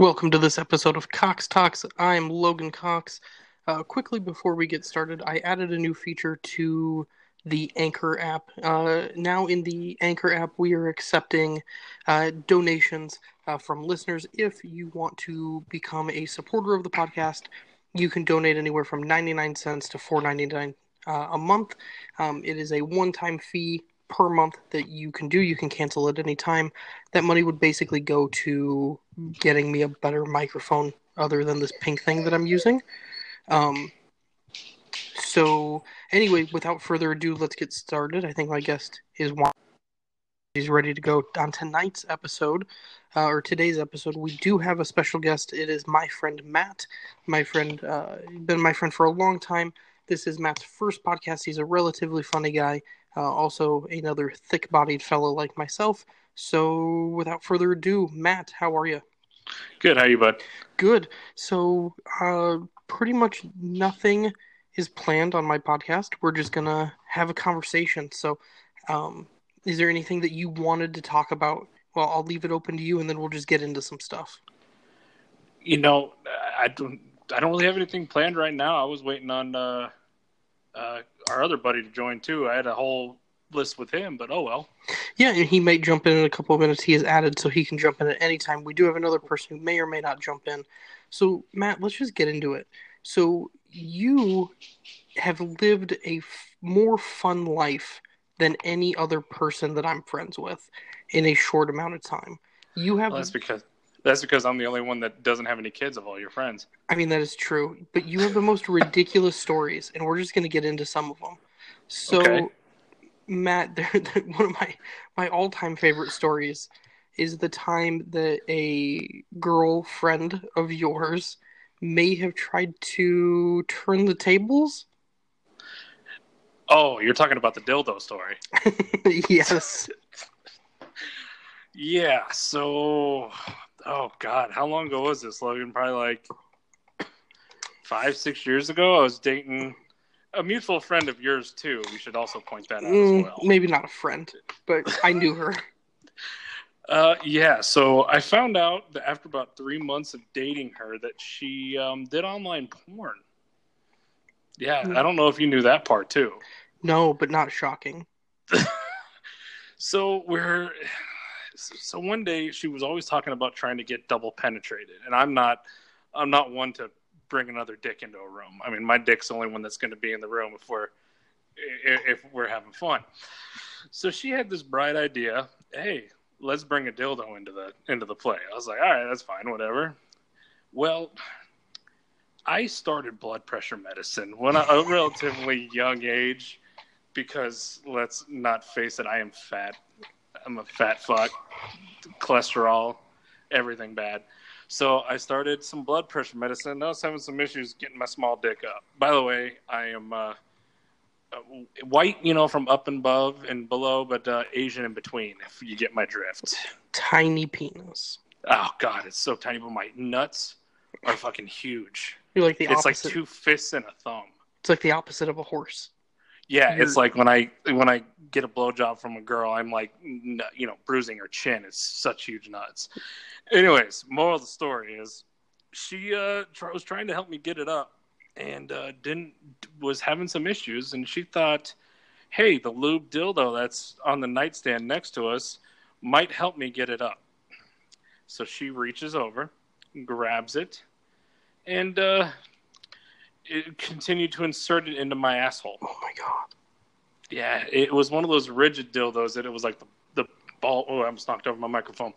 Welcome to this episode of Cox Talks. I'm Logan Cox. Uh, quickly before we get started, I added a new feature to the Anchor app. Uh, now, in the Anchor app, we are accepting uh, donations uh, from listeners. If you want to become a supporter of the podcast, you can donate anywhere from 99 cents to 4.99 uh, a month. Um, it is a one-time fee per month that you can do. You can cancel at any time. That money would basically go to getting me a better microphone other than this pink thing that I'm using. Um, so, anyway, without further ado, let's get started. I think my guest is one. He's ready to go on tonight's episode, uh, or today's episode. We do have a special guest. It is my friend Matt. My friend, uh, been my friend for a long time. This is Matt's first podcast. He's a relatively funny guy uh, also another thick bodied fellow like myself. So, without further ado, Matt, how are you? Good. How are you, bud? Good. So, uh, pretty much nothing is planned on my podcast. We're just going to have a conversation. So, um, is there anything that you wanted to talk about? Well, I'll leave it open to you and then we'll just get into some stuff. You know, I don't I don't really have anything planned right now. I was waiting on uh, uh, our other buddy to join too. I had a whole list with him, but oh well. Yeah, and he might jump in in a couple of minutes. He has added, so he can jump in at any time. We do have another person who may or may not jump in. So Matt, let's just get into it. So you have lived a f- more fun life than any other person that I'm friends with in a short amount of time. You have. Well, that's because that's because I'm the only one that doesn't have any kids of all your friends. I mean, that is true. But you have the most ridiculous stories, and we're just going to get into some of them. So, okay. Matt, they're, they're, one of my, my all time favorite stories is the time that a girlfriend of yours may have tried to turn the tables. Oh, you're talking about the dildo story. yes. yeah, so oh god, how long ago was this, Logan? Probably like five, six years ago. I was dating a mutual friend of yours too. We should also point that out mm, as well. Maybe not a friend, but I knew her. Uh, yeah, so I found out that after about three months of dating her that she um, did online porn. Yeah, mm. I don't know if you knew that part too. No, but not shocking. so we're so one day she was always talking about trying to get double penetrated, and I'm not, I'm not one to bring another dick into a room. I mean, my dick's the only one that's going to be in the room if we're if we're having fun. So she had this bright idea. Hey, let's bring a dildo into the into the play. I was like, all right, that's fine, whatever. Well, I started blood pressure medicine when I, a relatively young age because let's not face it, I am fat I'm a fat fuck, cholesterol, everything bad. So I started some blood pressure medicine. I was having some issues getting my small dick up. By the way, I am uh, uh, white, you know, from up and above and below, but uh, Asian in between. If you get my drift. Tiny penis. Oh God, it's so tiny, but my nuts are fucking huge. You're like the opposite. it's opposite. like two fists and a thumb. It's like the opposite of a horse. Yeah, You're... it's like when I when I get a blowjob from a girl, I'm like, you know, bruising her chin. It's such huge nuts. Anyways, moral of the story is, she uh, was trying to help me get it up, and uh, didn't was having some issues, and she thought, hey, the lube dildo that's on the nightstand next to us might help me get it up. So she reaches over, grabs it, and uh, it continued to insert it into my asshole. Oh my god. Yeah, it was one of those rigid dildos that it was like the, the ball. Oh, I almost knocked over my microphone.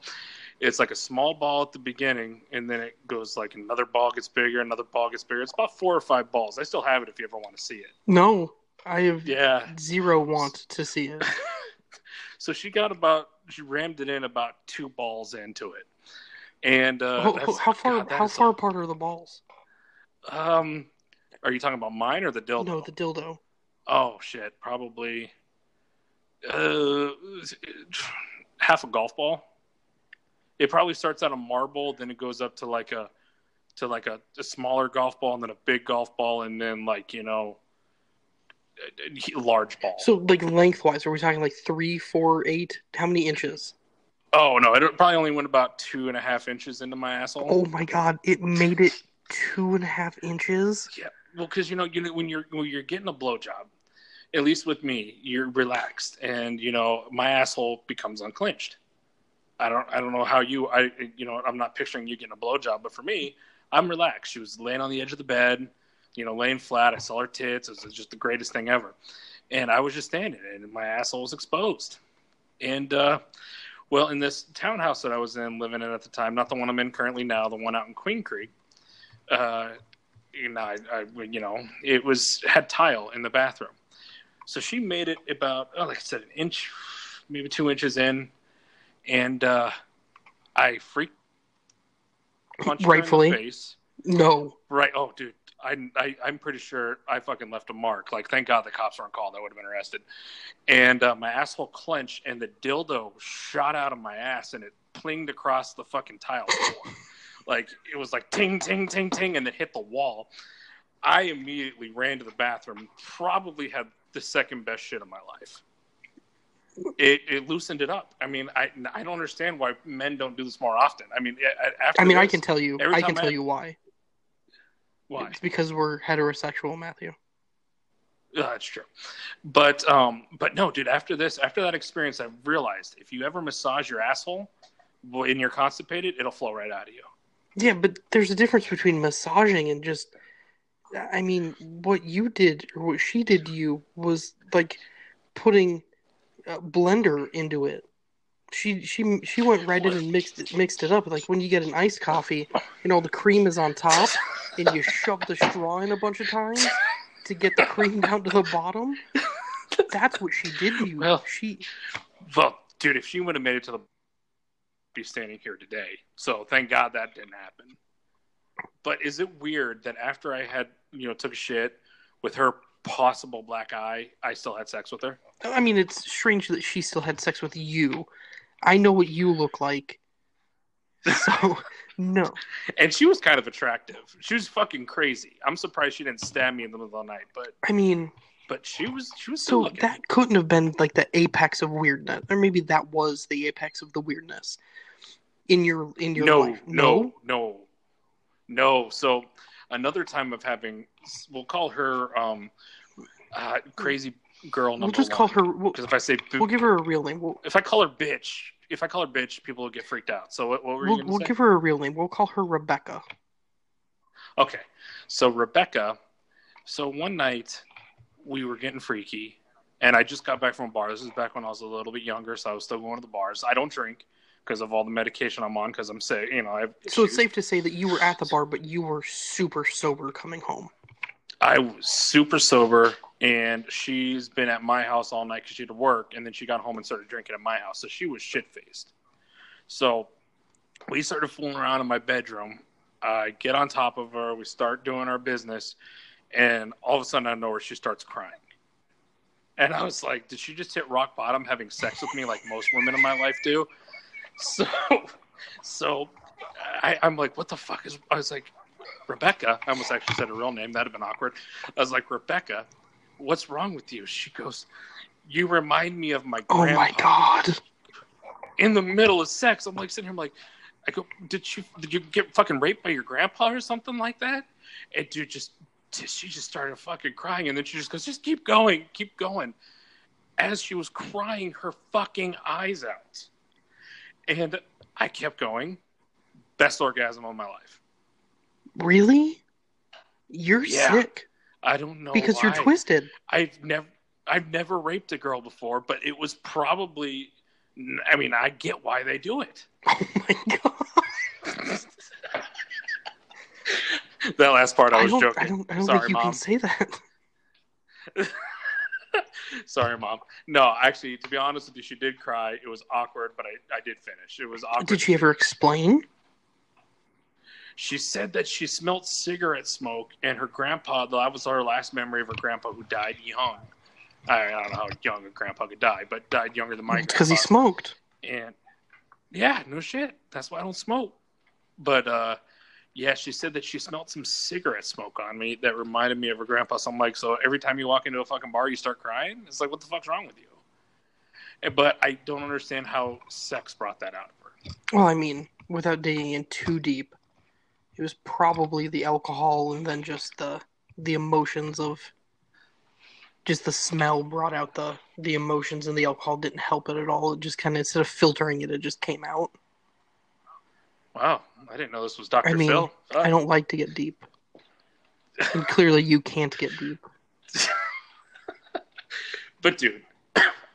It's like a small ball at the beginning, and then it goes like another ball gets bigger, another ball gets bigger. It's about four or five balls. I still have it if you ever want to see it. No, I have yeah zero want to see it. so she got about she rammed it in about two balls into it, and uh, oh, how far God, how far apart are the balls? Um, are you talking about mine or the dildo? No, the dildo. Oh shit, probably uh, half a golf ball. It probably starts out a marble, then it goes up to like a to like a, a smaller golf ball, and then a big golf ball, and then like you know large ball. So like lengthwise, are we talking like three, four, eight? How many inches? Oh no, it probably only went about two and a half inches into my asshole. Oh my god, it made it two and a half inches. Yeah, well, because you know, you know, when you're when you're getting a blowjob, at least with me, you're relaxed, and you know, my asshole becomes unclenched. I don't, I don't know how you, I, you know, I'm not picturing you getting a blowjob, but for me, I'm relaxed. She was laying on the edge of the bed, you know, laying flat. I saw her tits. It was just the greatest thing ever, and I was just standing, and my asshole was exposed, and. uh well, in this townhouse that I was in, living in at the time, not the one I'm in currently now, the one out in Queen Creek, uh, you know, I, I, you know, it was had tile in the bathroom, so she made it about, oh, like I said, an inch, maybe two inches in, and uh, I freaked, punched Rightfully. her in the face. No. Right. Oh, dude. I, I, I'm pretty sure I fucking left a mark. Like, thank God the cops weren't called. I would have been arrested. And uh, my asshole clenched, and the dildo shot out of my ass, and it plinged across the fucking tile floor. Like, it was like ting, ting, ting, ting, and it hit the wall. I immediately ran to the bathroom. Probably had the second best shit of my life. It, it loosened it up. I mean, I, I don't understand why men don't do this more often. I mean, after I mean, I can tell you. I can tell I- you why. why. It's because we're heterosexual, Matthew. Yeah, that's true. But um, but no, dude. After this, after that experience, I realized if you ever massage your asshole when you're constipated, it'll flow right out of you. Yeah, but there's a difference between massaging and just. I mean, what you did or what she did to you was like putting a blender into it. She she she went right in and mixed it mixed it up. Like when you get an iced coffee, you know the cream is on top, and you shove the straw in a bunch of times to get the cream down to the bottom. That's what she did to you. Well- she Well, dude, if she would have made it to the, be standing here today. So thank God that didn't happen. But is it weird that after I had you know took a shit with her possible black eye, I still had sex with her? I mean, it's strange that she still had sex with you. I know what you look like. So, no. And she was kind of attractive. She was fucking crazy. I'm surprised she didn't stab me in the middle of the night. But I mean, but she was she was so looking. that couldn't have been like the apex of weirdness, or maybe that was the apex of the weirdness in your in your no, life. no, no, no. no. So another time of having, we'll call her um, uh, crazy girl number we'll just call one. her. We'll, because if I say we'll give her a real name. We'll if I call her bitch, if I call her bitch, people will get freaked out. So what, what were you we'll, we'll say? give her a real name. We'll call her Rebecca. Okay, so Rebecca. So one night we were getting freaky, and I just got back from a bar. This is back when I was a little bit younger, so I was still going to the bars. I don't drink because of all the medication I'm on because I'm sick. You know, I have So it's safe to say that you were at the bar, but you were super sober coming home. I was super sober, and she's been at my house all night because she had to work, and then she got home and started drinking at my house. So she was shit faced. So we started fooling around in my bedroom. I get on top of her. We start doing our business, and all of a sudden, I know where she starts crying. And I was like, "Did she just hit rock bottom, having sex with me like most women in my life do?" So, so I, I'm like, "What the fuck is?" I was like, Rebecca, I almost actually said her real name. That'd have been awkward. I was like, Rebecca, what's wrong with you? She goes, You remind me of my Oh my god. In the middle of sex, I'm like sitting here, I'm like, I go, Did you did you get fucking raped by your grandpa or something like that? And dude just she just started fucking crying, and then she just goes, Just keep going, keep going. As she was crying her fucking eyes out. And I kept going. Best orgasm of my life. Really? You're Yeah. sick I don't know because you're twisted. I've never I've never raped a girl before, but it was probably I mean, I get why they do it. Oh my god. that last part I was don't, joking. I don't, I don't Sorry, think you mom. can say that. Sorry, mom. No, actually, to be honest with you, she did cry. It was awkward, but I, I did finish. It was awkward. Did she ever explain? She said that she smelt cigarette smoke, and her grandpa. That was her last memory of her grandpa, who died young. I, I don't know how young a grandpa could die, but died younger than my Because he smoked. And yeah, no shit. That's why I don't smoke. But uh, yeah, she said that she smelled some cigarette smoke on me that reminded me of her grandpa. So I'm like, so every time you walk into a fucking bar, you start crying. It's like, what the fuck's wrong with you? but I don't understand how sex brought that out of her. Well, I mean, without digging in too deep, it was probably the alcohol and then just the the emotions of just the smell brought out the the emotions and the alcohol didn't help it at all. It just kind of instead of filtering it, it just came out. Wow, I didn't know this was Dr. I mean, Phil. I don't like to get deep, and clearly you can't get deep. but dude,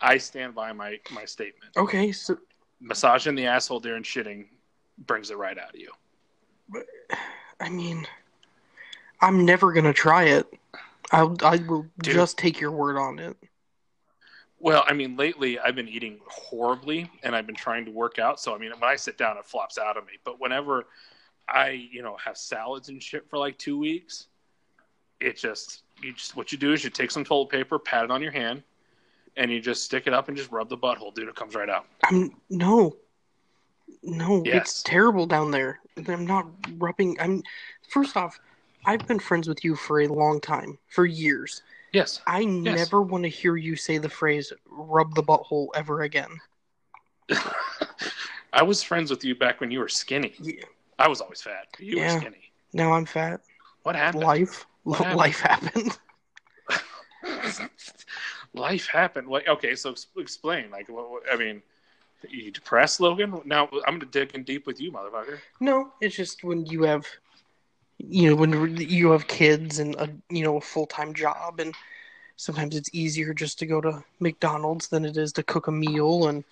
I stand by my my statement. Okay, so Massaging the asshole during shitting brings it right out of you. But, I mean, I'm never gonna try it. I I will Dude. just take your word on it. Well, I mean, lately I've been eating horribly, and I've been trying to work out. So I mean, when I sit down, it flops out of me. But whenever I, you know, have salads and shit for like two weeks, it just you just what you do is you take some toilet paper, pat it on your hand, and you just stick it up and just rub the butthole, dude. It comes right out. I'm no, no. Yes. It's terrible down there. I'm not rubbing. I'm first off. I've been friends with you for a long time, for years. Yes. I never want to hear you say the phrase "rub the butthole" ever again. I was friends with you back when you were skinny. Yeah. I was always fat. You Yeah. were skinny. Now I'm fat. What happened? Life, What happened? life happened. Life happened. Like, okay, so explain. Like, what, what- I mean, you depressed, Logan? Now I'm gonna dig in deep with you, motherfucker. No, it's just when you have, you know, when you have kids and a you know a full time job, and sometimes it's easier just to go to McDonald's than it is to cook a meal, and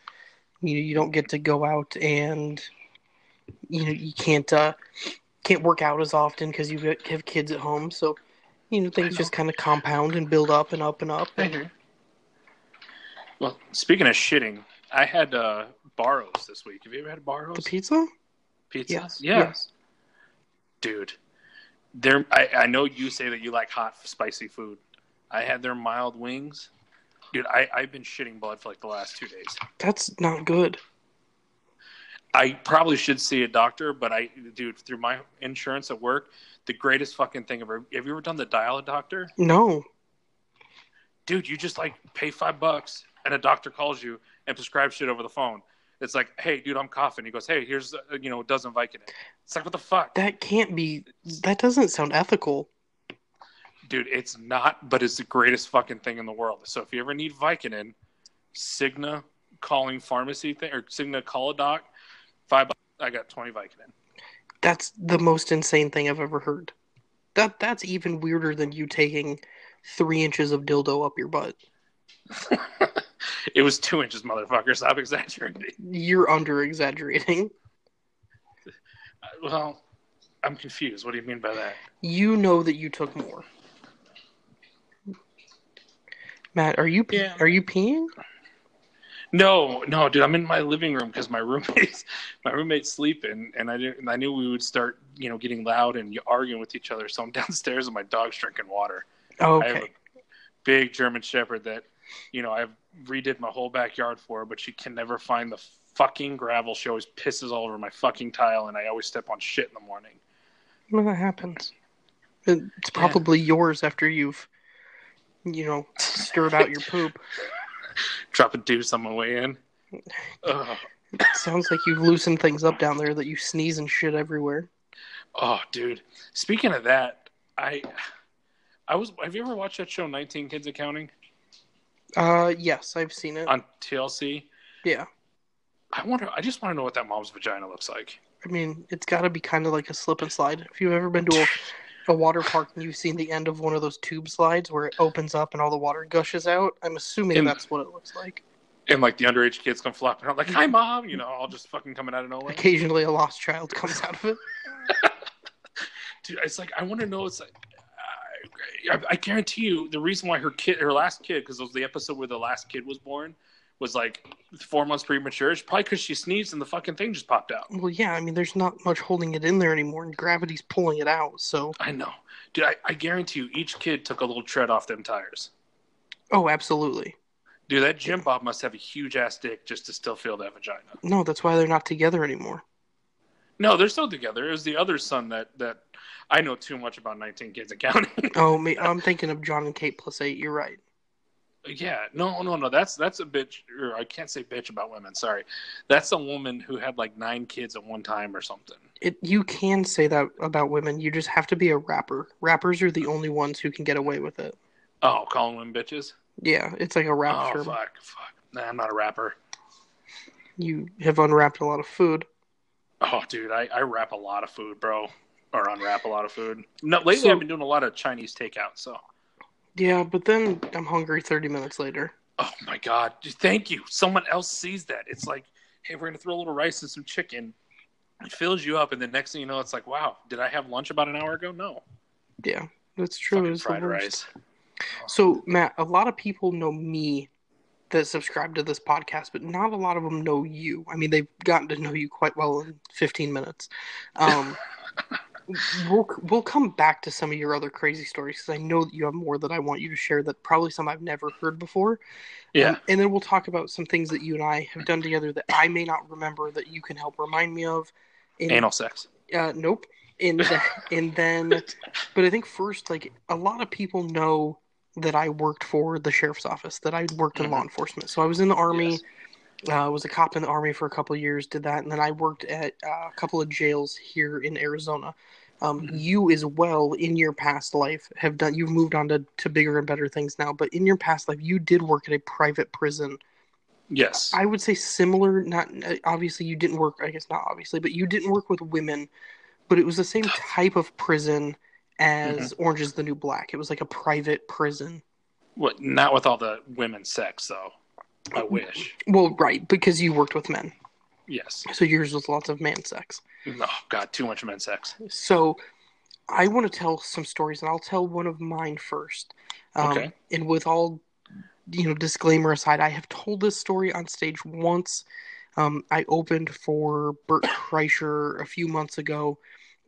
you know you don't get to go out and you know you can't uh can't work out as often because you have kids at home, so you know things know. just kind of compound and build up and up and up. And, Well, speaking of shitting, I had uh, Barro's this week. Have you ever had Barro's the pizza? pizza? Yes. Yeah, Yes. dude. There, I, I know you say that you like hot, spicy food. I had their mild wings, dude. I I've been shitting blood for like the last two days. That's not good. I probably should see a doctor, but I, dude, through my insurance at work, the greatest fucking thing ever. Have you ever done the dial a doctor? No. Dude, you just like pay five bucks and a doctor calls you and prescribes shit over the phone. It's like, hey, dude, I'm coughing. He goes, hey, here's uh, you know a dozen Vicodin. It's like, what the fuck, That can't be. That doesn't sound ethical. dude? It's not, but it's the greatest fucking thing in the world. So if you ever need Vicodin, Cigna calling pharmacy thing or Cigna call a doc, five. I got twenty Vicodin. That's the most insane thing I've ever heard. That that's even weirder than you taking three inches of dildo up your butt. it was two inches, motherfucker. Stop exaggerating. You're under exaggerating. Uh, well, I'm confused. What do you mean by that? You know that you took more. Matt, are you pe- Yeah. are you peeing? No, no, dude. I'm in my living room because my roommates, my roommate's sleeping, and I didn't. I knew we would start, you know, getting loud and arguing with each other. So I'm downstairs and my dog's drinking water. Oh, I have okay. a big German Shepherd that, you know, I've redid my whole backyard for, her, but she can never find the fucking gravel. She always pisses all over my fucking tile, and I always step on shit in the morning. Well, that happens. It's probably yours after you've, you know, stirred out your poop. Drop a deuce on my way in. Ugh. Sounds like you've loosened things up down there that you sneeze and shit everywhere. Oh, dude. Speaking of that, I, I was. Have you ever watched that show, Nineteen Kids and Counting, Uh, yes, I've seen it. on TLC? Yeah. I wonder. I just want to know what that mom's vagina looks like. I mean, it's got to be kind of like a slip and slide. If you've ever been to a, a water park and you've seen the end of one of those tube slides where it opens up and all the water gushes out, I'm assuming In- that's what it looks like. And like the underage kids come flopping out, like "Hi, mom," you know, all just fucking coming out of nowhere. Occasionally, a lost child comes out of it. Dude, it's like I want to know. It's like I, I guarantee you, the reason why her kid, her last kid, because it was the episode where the last kid was born, was like four months premature. It's probably because she sneezed and the fucking thing just popped out. Well, yeah, I mean, there's not much holding it in there anymore, and gravity's pulling it out. So, I know, dude. I, I guarantee you, each kid took a little tread off them tires. oh, absolutely. Dude, that Jim Bob must have a huge ass dick just to still feel that vagina. No, that's why they're not together anymore. No, they're still together. It was the other son that that I know too much about 19 Kids and Counting. Oh, me, I'm thinking of Jon and Kate plus eight. You're right. Yeah, no, no, no. That's that's a bitch. Or I can't say bitch about women. Sorry, that's a woman who had like nine kids at one time or something. It you can say that about women. You just have to be a rapper. Rappers are the only ones who can get away with it. Oh, calling women bitches. Yeah, it's like a rap Oh term. fuck, fuck. Nah, I'm not a rapper. You have unwrapped a lot of food. Oh, dude, I I wrap a lot of food, bro, or unwrap a lot of food. No, lately So- I've been doing a lot of Chinese takeout. So, Yeah, but then I'm hungry 30 minutes later. oh my god, thank you. Someone else sees that. It's like, hey, we're gonna throw a little rice and some chicken. It fills you up, and the next thing you know, it's like, wow, did I have lunch about an hour ago? No, Yeah, that's true. It's fried rice. So, Matt, a lot of people know me that subscribe to this podcast, but not a lot of them know you. I mean, they've gotten to know you quite well in 15 minutes. Um, we'll we'll come back to some of your other crazy stories because I know that you have more that I want you to share that probably some I've never heard before. Yeah, Um, and then we'll talk about some things that you and I have done together that I may not remember that you can help remind me of. And, anal sex. Uh, nope. And and then, but I think first, like a lot of people know that I worked for the sheriff's office, that I worked in Mhm. law enforcement. So I was in the army. Yes. Uh, was a cop in the army for a couple of years. Did that, and then I worked at uh, a couple of jails here in Arizona. Um, Mhm. You as well in your past life have done. You've moved on to, to bigger and better things now, but in your past life, you did work at a private prison Yes. I would say similar. Not obviously you didn't work. I guess not obviously, but you didn't work with women. But it was the same type of prison as Orange is the New Black. It was like a private prison. what? Not with all the women's sex, though. I wish. Well, right, because you worked with men, Yes. so yours was lots of man sex. No, God, too much men's sex. So I want to tell some stories, and I'll tell one of mine first. Um, Okay. And with all you know, disclaimer aside, I have told this story on stage once. Um, I opened for Bert Kreischer a few months ago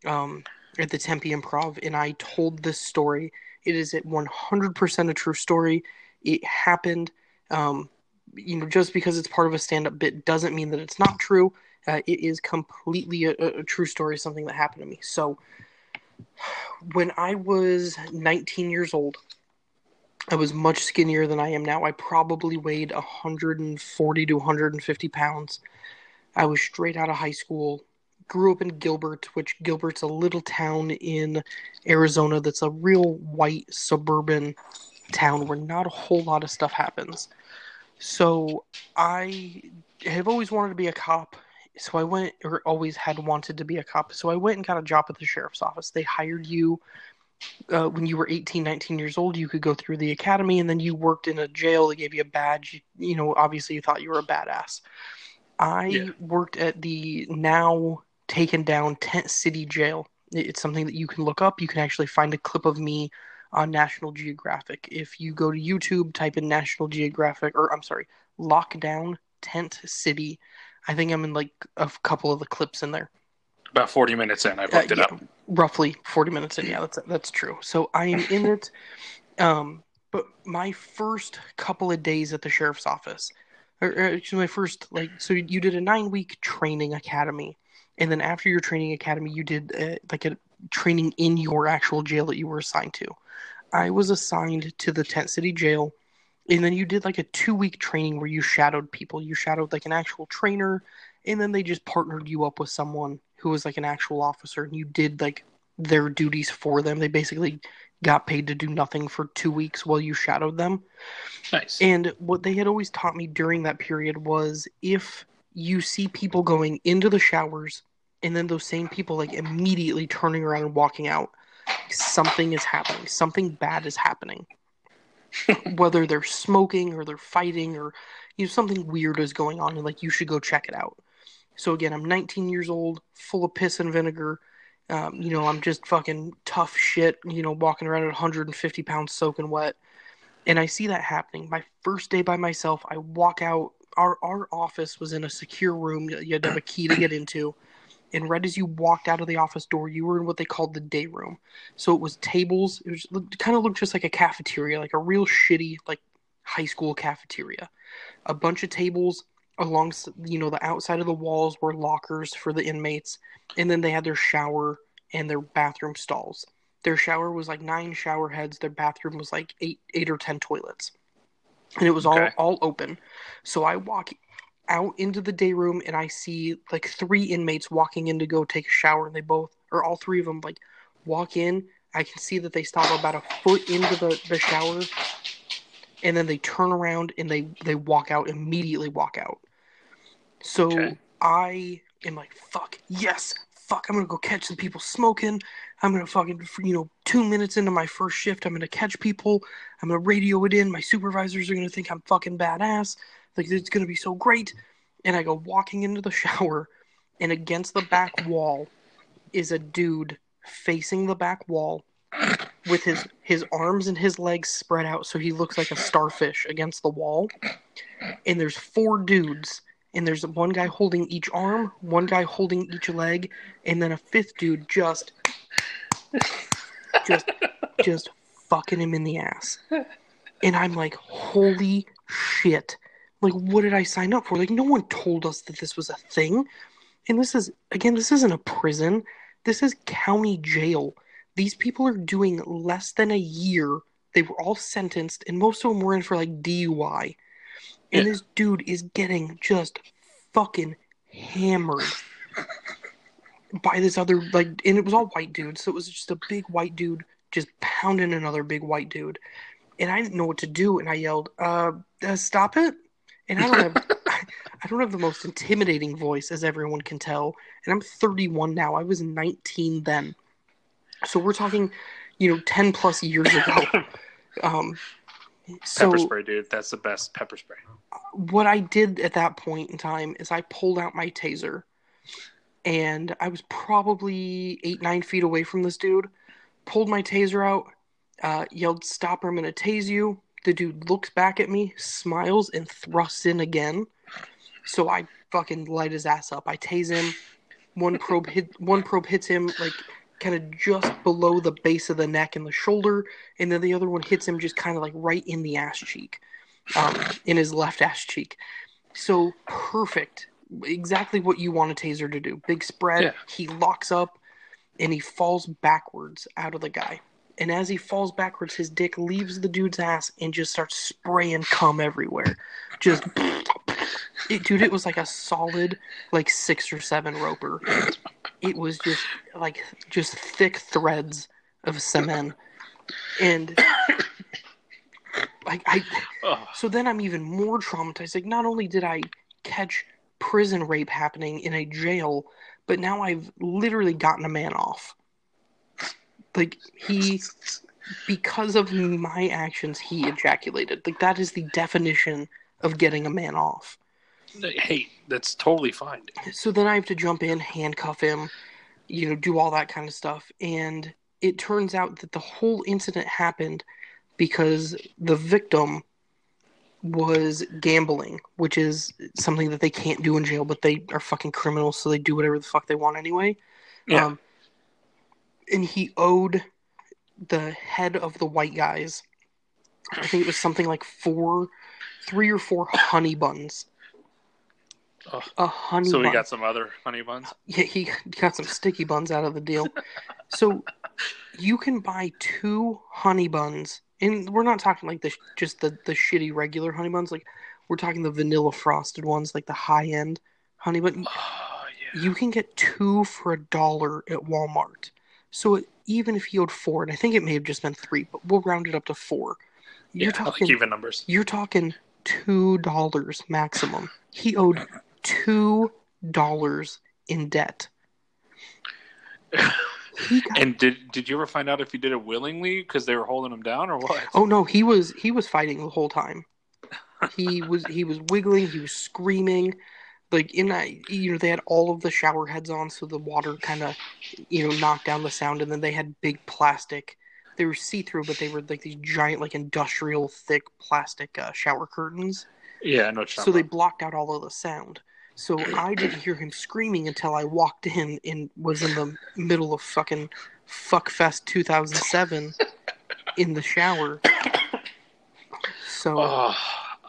um, at the Tempe Improv, and I told this story. It is at 100% a true story. It happened. Um, you know, just because it's part of a stand-up bit doesn't mean that it's not true. Uh, it is completely a, a true story, something that happened to me. So, when I was 19 years old, I was much skinnier than I am now. I probably weighed 140 to 150 pounds. I was straight out of high school. Grew up in Gilbert, which Gilbert's a little town in Arizona that's a real white suburban town where not a whole lot of stuff happens. So I have always wanted to be a cop. So I went, or always had wanted to be a cop. So I went and got a job at the sheriff's office. They hired you uh, when you were 18, 19 years old. You could go through the academy, and then you worked in a jail. They gave you a badge. You, you know, obviously, you thought you were a badass. I Yeah. worked at the now taken down Tent City Jail. It's something that you can look up. You can actually find a clip of me on National Geographic. If you go to YouTube, type in National Geographic, or I'm sorry, Lockdown Tent City. I think I'm in like a couple of the clips in there. About 40 minutes in, I Uh, looked it yeah, up. roughly 40 minutes in. Yeah, that's that's true. So I am in it. Um, but my first couple of days at the sheriff's office, or or actually my first like, so you did a nine week training academy, and then after your training academy, you did uh, like a training in your actual jail that you were assigned to. I was assigned to the Tent City Jail, and then you did like a two week training where you shadowed people. You shadowed like an actual trainer, and then they just partnered you up with someone who was like an actual officer, and you did like their duties for them. They basically got paid to do nothing for two weeks while you shadowed them. Nice. And what they had always taught me during that period was if you see people going into the showers and then those same people like immediately turning around and walking out, something is happening. Something bad is happening. Whether they're smoking or they're fighting or you know something weird is going on and like you should go check it out. So again, I'm 19 years old, full of piss and vinegar. Um, you know, I'm just fucking tough shit, you know, walking around at 150 pounds soaking wet and I see that happening. My first day by myself, I walk out. Our our office was in a secure room. You had to have a key to get into. And right as you walked out of the office door, you were in what they called the day room. So it was tables. It was it kind of looked just like a cafeteria, like a real shitty like high school cafeteria. A bunch of tables along you know the outside of the walls were lockers for the inmates, and then they had their shower and their bathroom stalls. Their shower was like nine shower heads. Their bathroom was like eight, eight or ten toilets. and it was all Okay. all open. So I walk out into the day room and I see like three inmates walking in to go take a shower, and they both or all three of them like walk in. I can see that they stop about a foot into the, the shower, and then they turn around and they they walk out immediately. Walk out. So Okay. I am like, fuck yes, fuck. I'm gonna go catch some people smoking. I'm gonna fucking you know two minutes into my first shift, I'm gonna catch people. I'm gonna radio it in. My supervisors are gonna think I'm fucking badass. Like it's gonna be so great. And I go walking into the shower, and against the back wall is a dude facing the back wall with his his arms and his legs spread out so he looks like a starfish against the wall. And there's four dudes, and there's one guy holding each arm, one guy holding each leg, and then a fifth dude just just just fucking him in the ass. And I'm like, holy shit. Like, what did I sign up for? Like, no one told us that this was a thing. And this is, again, this isn't a prison. This is county jail. These people are doing less than a year. They were all sentenced, and most of them were in for like DUI. And Yeah. this dude is getting just fucking hammered by this other like and it was all white dudes so it was just a big white dude just pounding another big white dude and i didn't know what to do and i yelled uh, uh stop it and i don't have i don't have the most intimidating voice as everyone can tell and i'm 31 now i was 19 then so we're talking you know 10 plus years ago um so Pepper spray, dude. That's the best pepper spray. what I did at that point in time is I pulled out my taser, and I was probably eight nine feet away from this dude. Pulled my taser out, uh, yelled, "Stop! Or I'm gonna tase you." The dude looks back at me, smiles, and thrusts in again. So I fucking light his ass up. I tase him. One probe hit. One probe hits him like kind of just below the base of the neck and the shoulder, and then the other one hits him just kind of like right in the ass cheek um, in his left ass cheek. So perfect. Exactly what you want a taser to do. Big spread. Yeah. He locks up and he falls backwards out of the guy. And as he falls backwards, his dick leaves the dude's ass and just starts spraying cum everywhere. Just, it, dude, it was like a solid, like six or seven roper. It was just like just thick threads of cement. And like I, so then I'm even more traumatized. Like, not only did I catch prison rape happening in a jail, but now I've literally gotten a man off. Like, he, because of my actions, he ejaculated. Like, that is the definition of getting a man off. hey, that's totally fine. So then I have to jump in, handcuff him, you know, do all that kind of stuff. And it turns out that the whole incident happened because the victim was gambling, which is something that they can't do in jail, but they are fucking criminals, so they do whatever the fuck they want anyway. Yeah. Um, and he owed the head of the white guys, I think it was something like four, three or four honey buns. Oh. A honey So we got some other honey buns. Yeah, he got some sticky buns out of the deal. So you can buy two honey buns, and we're not talking like the just the the shitty regular honey buns. Like we're talking the vanilla frosted ones, like the high end honey bun. Oh yeah. You can get two for a dollar at Walmart. So even if he owed four, and I think it may have just been three, but we'll round it up to four. You're Yeah, I like talking even numbers. you're talking two dollars maximum. He owed two dollars in debt. Got, And did did you ever find out if he did it willingly because they were holding him down or what? oh no, he was he was fighting the whole time. He was he was wiggling, he was screaming. Like in that, you know, they had all of the shower heads on, so the water kind of, you know, knocked down the sound. And then they had big plastic. They were see through, but they were like these giant, like industrial thick plastic uh, shower curtains. Yeah, I know. What you're so they blocked out all of the sound. So I didn't hear him screaming until I walked in and was in the middle of fucking Fuckfest 2007 in the shower. So Oh,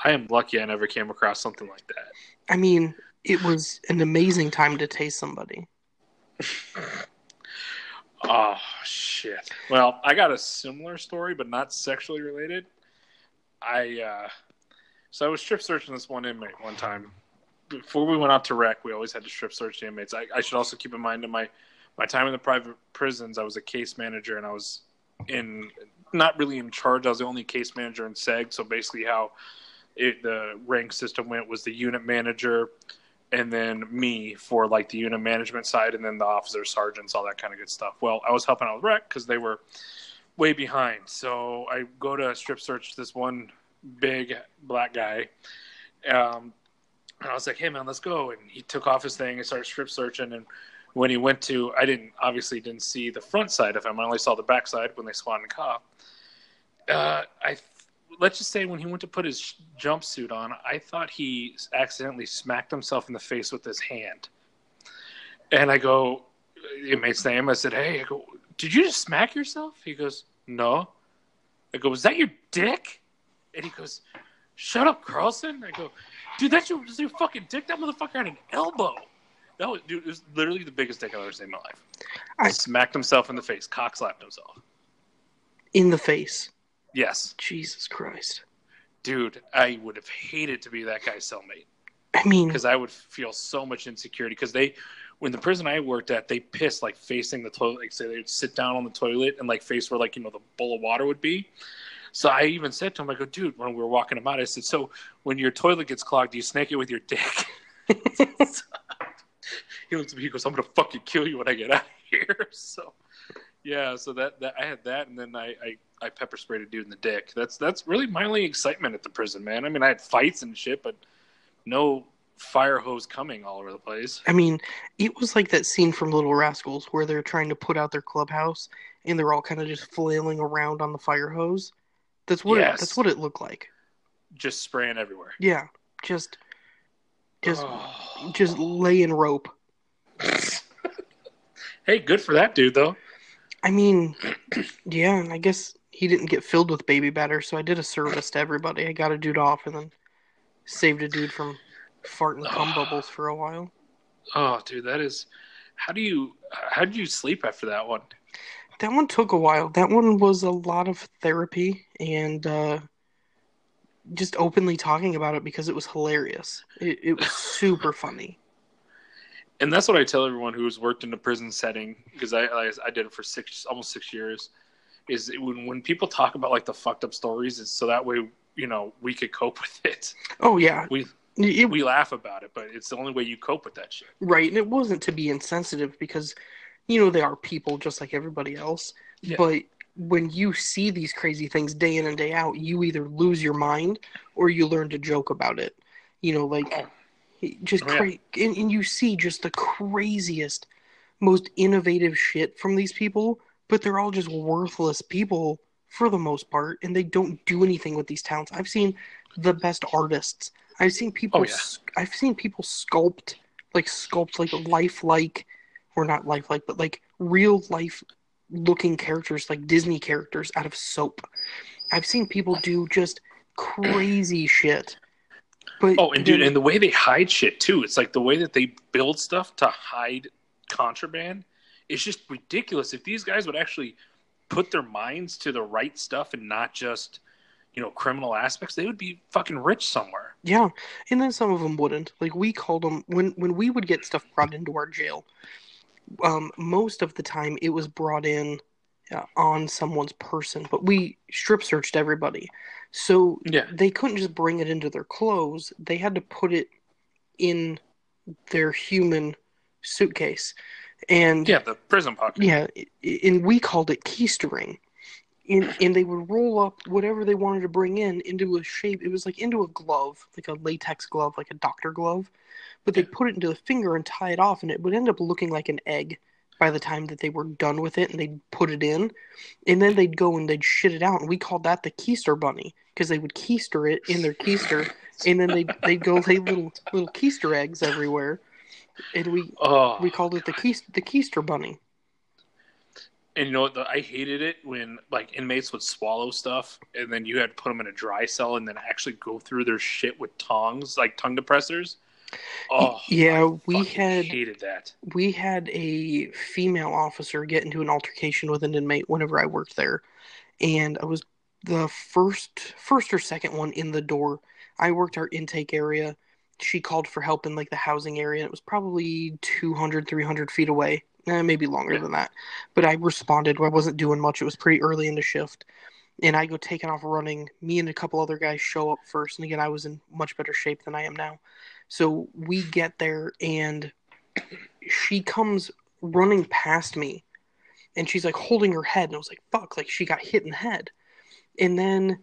I am lucky I never came across something like that. I mean, it was an amazing time to taste somebody. Oh shit. Well, I got a similar story, but not sexually related. I uh, So I was strip searching this one inmate one time. Before we went out to rec, we always had to strip search the inmates. I, I should also keep in mind in my my time in the private prisons, I was a case manager and I was in not really in charge. I was the only case manager in SEG. So basically, how it, the rank system went was the unit manager, and then me for like the unit management side, and then the officers, sergeants, all that kind of good stuff. Well, I was helping out with rec because they were way behind. So I go to strip search this one big black guy. Um, and I was like, "Hey man, let's go!" And he took off his thing and started strip searching. And when he went to, I didn't obviously didn't see the front side of him. I only saw the back side when they spawned in cop. Uh, I let's just say when he went to put his jumpsuit on, I thought he accidentally smacked himself in the face with his hand. And I go, inmate's name. I said, "Hey, I go, did you just smack yourself?" He goes, "No." I go, "Was that your dick?" And he goes, "Shut up, Carlson." I go, "Dude, that's your, that's your fucking dick. That motherfucker had an elbow." That was, dude, it was literally the biggest dick I've ever seen in my life. I smacked himself in the face, cock slapped himself in the face. Yes. Jesus Christ. Dude, I would have hated to be that guy's cellmate. I mean, because I would feel so much insecurity. Because they, when the prison I worked at, they pissed like facing the toilet. Like say they'd sit down on the toilet and like face where like you know the bowl of water would be. So I even said to him, I go, dude, when we were walking him out, I said, so when your toilet gets clogged, do you snake it with your dick? he looks at me, he goes, I'm gonna fucking kill you when I get out of here. So yeah, so that, that I had that, and then I, I I pepper sprayed a dude in the dick. That's that's really my only excitement at the prison, man. I mean, I had fights and shit, but no fire hose coming all over the place. I mean, it was like that scene from Little Rascals where they're trying to put out their clubhouse and they're all kind of just flailing around on the fire hose. That's what yes. it, that's what it looked like. Just spraying everywhere. Yeah, just just oh. just laying rope. hey, good for that dude though. I mean, yeah, I guess he didn't get filled with baby batter, so I did a service to everybody. I got a dude off and then saved a dude from farting cum bubbles for a while. Oh, dude, that is. How do you? How did you sleep after that one? That one took a while. That one was a lot of therapy and uh, just openly talking about it because it was hilarious. It, it was super funny and that's what I tell everyone who's worked in a prison setting because I, I, I did it for six almost six years. Is when when people talk about like the fucked up stories, is so that way you know we could cope with it. Oh yeah, we it, we laugh about it, but it's the only way you cope with that shit. Right, and it wasn't to be insensitive because you know they are people just like everybody else. Yeah. But when you see these crazy things day in and day out, you either lose your mind or you learn to joke about it. You know, like. Oh. Just oh, cra- and, and you see just the craziest, most innovative shit from these people, but they're all just worthless people for the most part, and they don't do anything with these talents. I've seen the best artists. I've seen people. Oh, yeah. I've seen people sculpt like sculpt like lifelike, or not lifelike, but like real life looking characters, like Disney characters, out of soap. I've seen people do just crazy shit but oh, and dude, and the way they hide shit too. It's like the way that they build stuff to hide contraband is just ridiculous. If these guys would actually put their minds to the right stuff and not just you know criminal aspects they would be fucking rich somewhere yeah and then some of them wouldn't like we called them when when we would get stuff brought into our jail um most of the time it was brought in uh, on someone's person but we strip searched everybody so yeah. they couldn't just bring it into their clothes. They had to put it in their human suitcase. And yeah, the prison pocket. Yeah, and we called it keistering. And, and they would roll up whatever they wanted to bring in into a shape. It was like into a glove, like a latex glove, like a doctor glove. But they'd put it into the finger and tie it off, and it would end up looking like an egg by the time that they were done with it and they'd put it in. And then they'd go and they'd shit it out. And we called that the keister bunny because they would keister it in their keister. and then they'd, they'd go lay little little keister eggs everywhere. And we oh, we called it the keister, the keister bunny. And you know what? I hated it when like inmates would swallow stuff, and then you had to put them in a dry cell, and then actually go through their shit with tongs, like tongue depressors. Oh, yeah, we had hated that. We had a female officer get into an altercation with an inmate whenever I worked there, and I was the first first or second one in the door. I worked our intake area. She called for help in like the housing area. It was probably 200, 300 feet away, eh, maybe longer Yeah. than that. But I responded. I wasn't doing much. It was pretty early in the shift, and I go taking off running. Me and a couple other guys show up first, and again, I was in much better shape than I am now. So we get there, and she comes running past me, and she's like holding her head, and I was like, "Fuck!" Like she got hit in the head, and then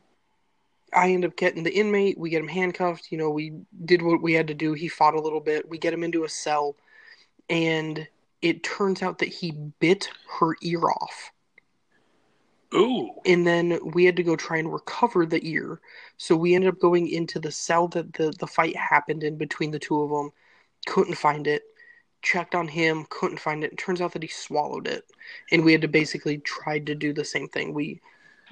I end up getting the inmate. We get him handcuffed. You know, we did what we had to do. He fought a little bit. We get him into a cell, and it turns out that he bit her ear off. Ooh. And then we had to go try and recover the ear. So we ended up going into the cell that the, the fight happened in between the two of them. Couldn't find it. Checked on him. Couldn't find it. It turns out that he swallowed it. And we had to basically try to do the same thing. We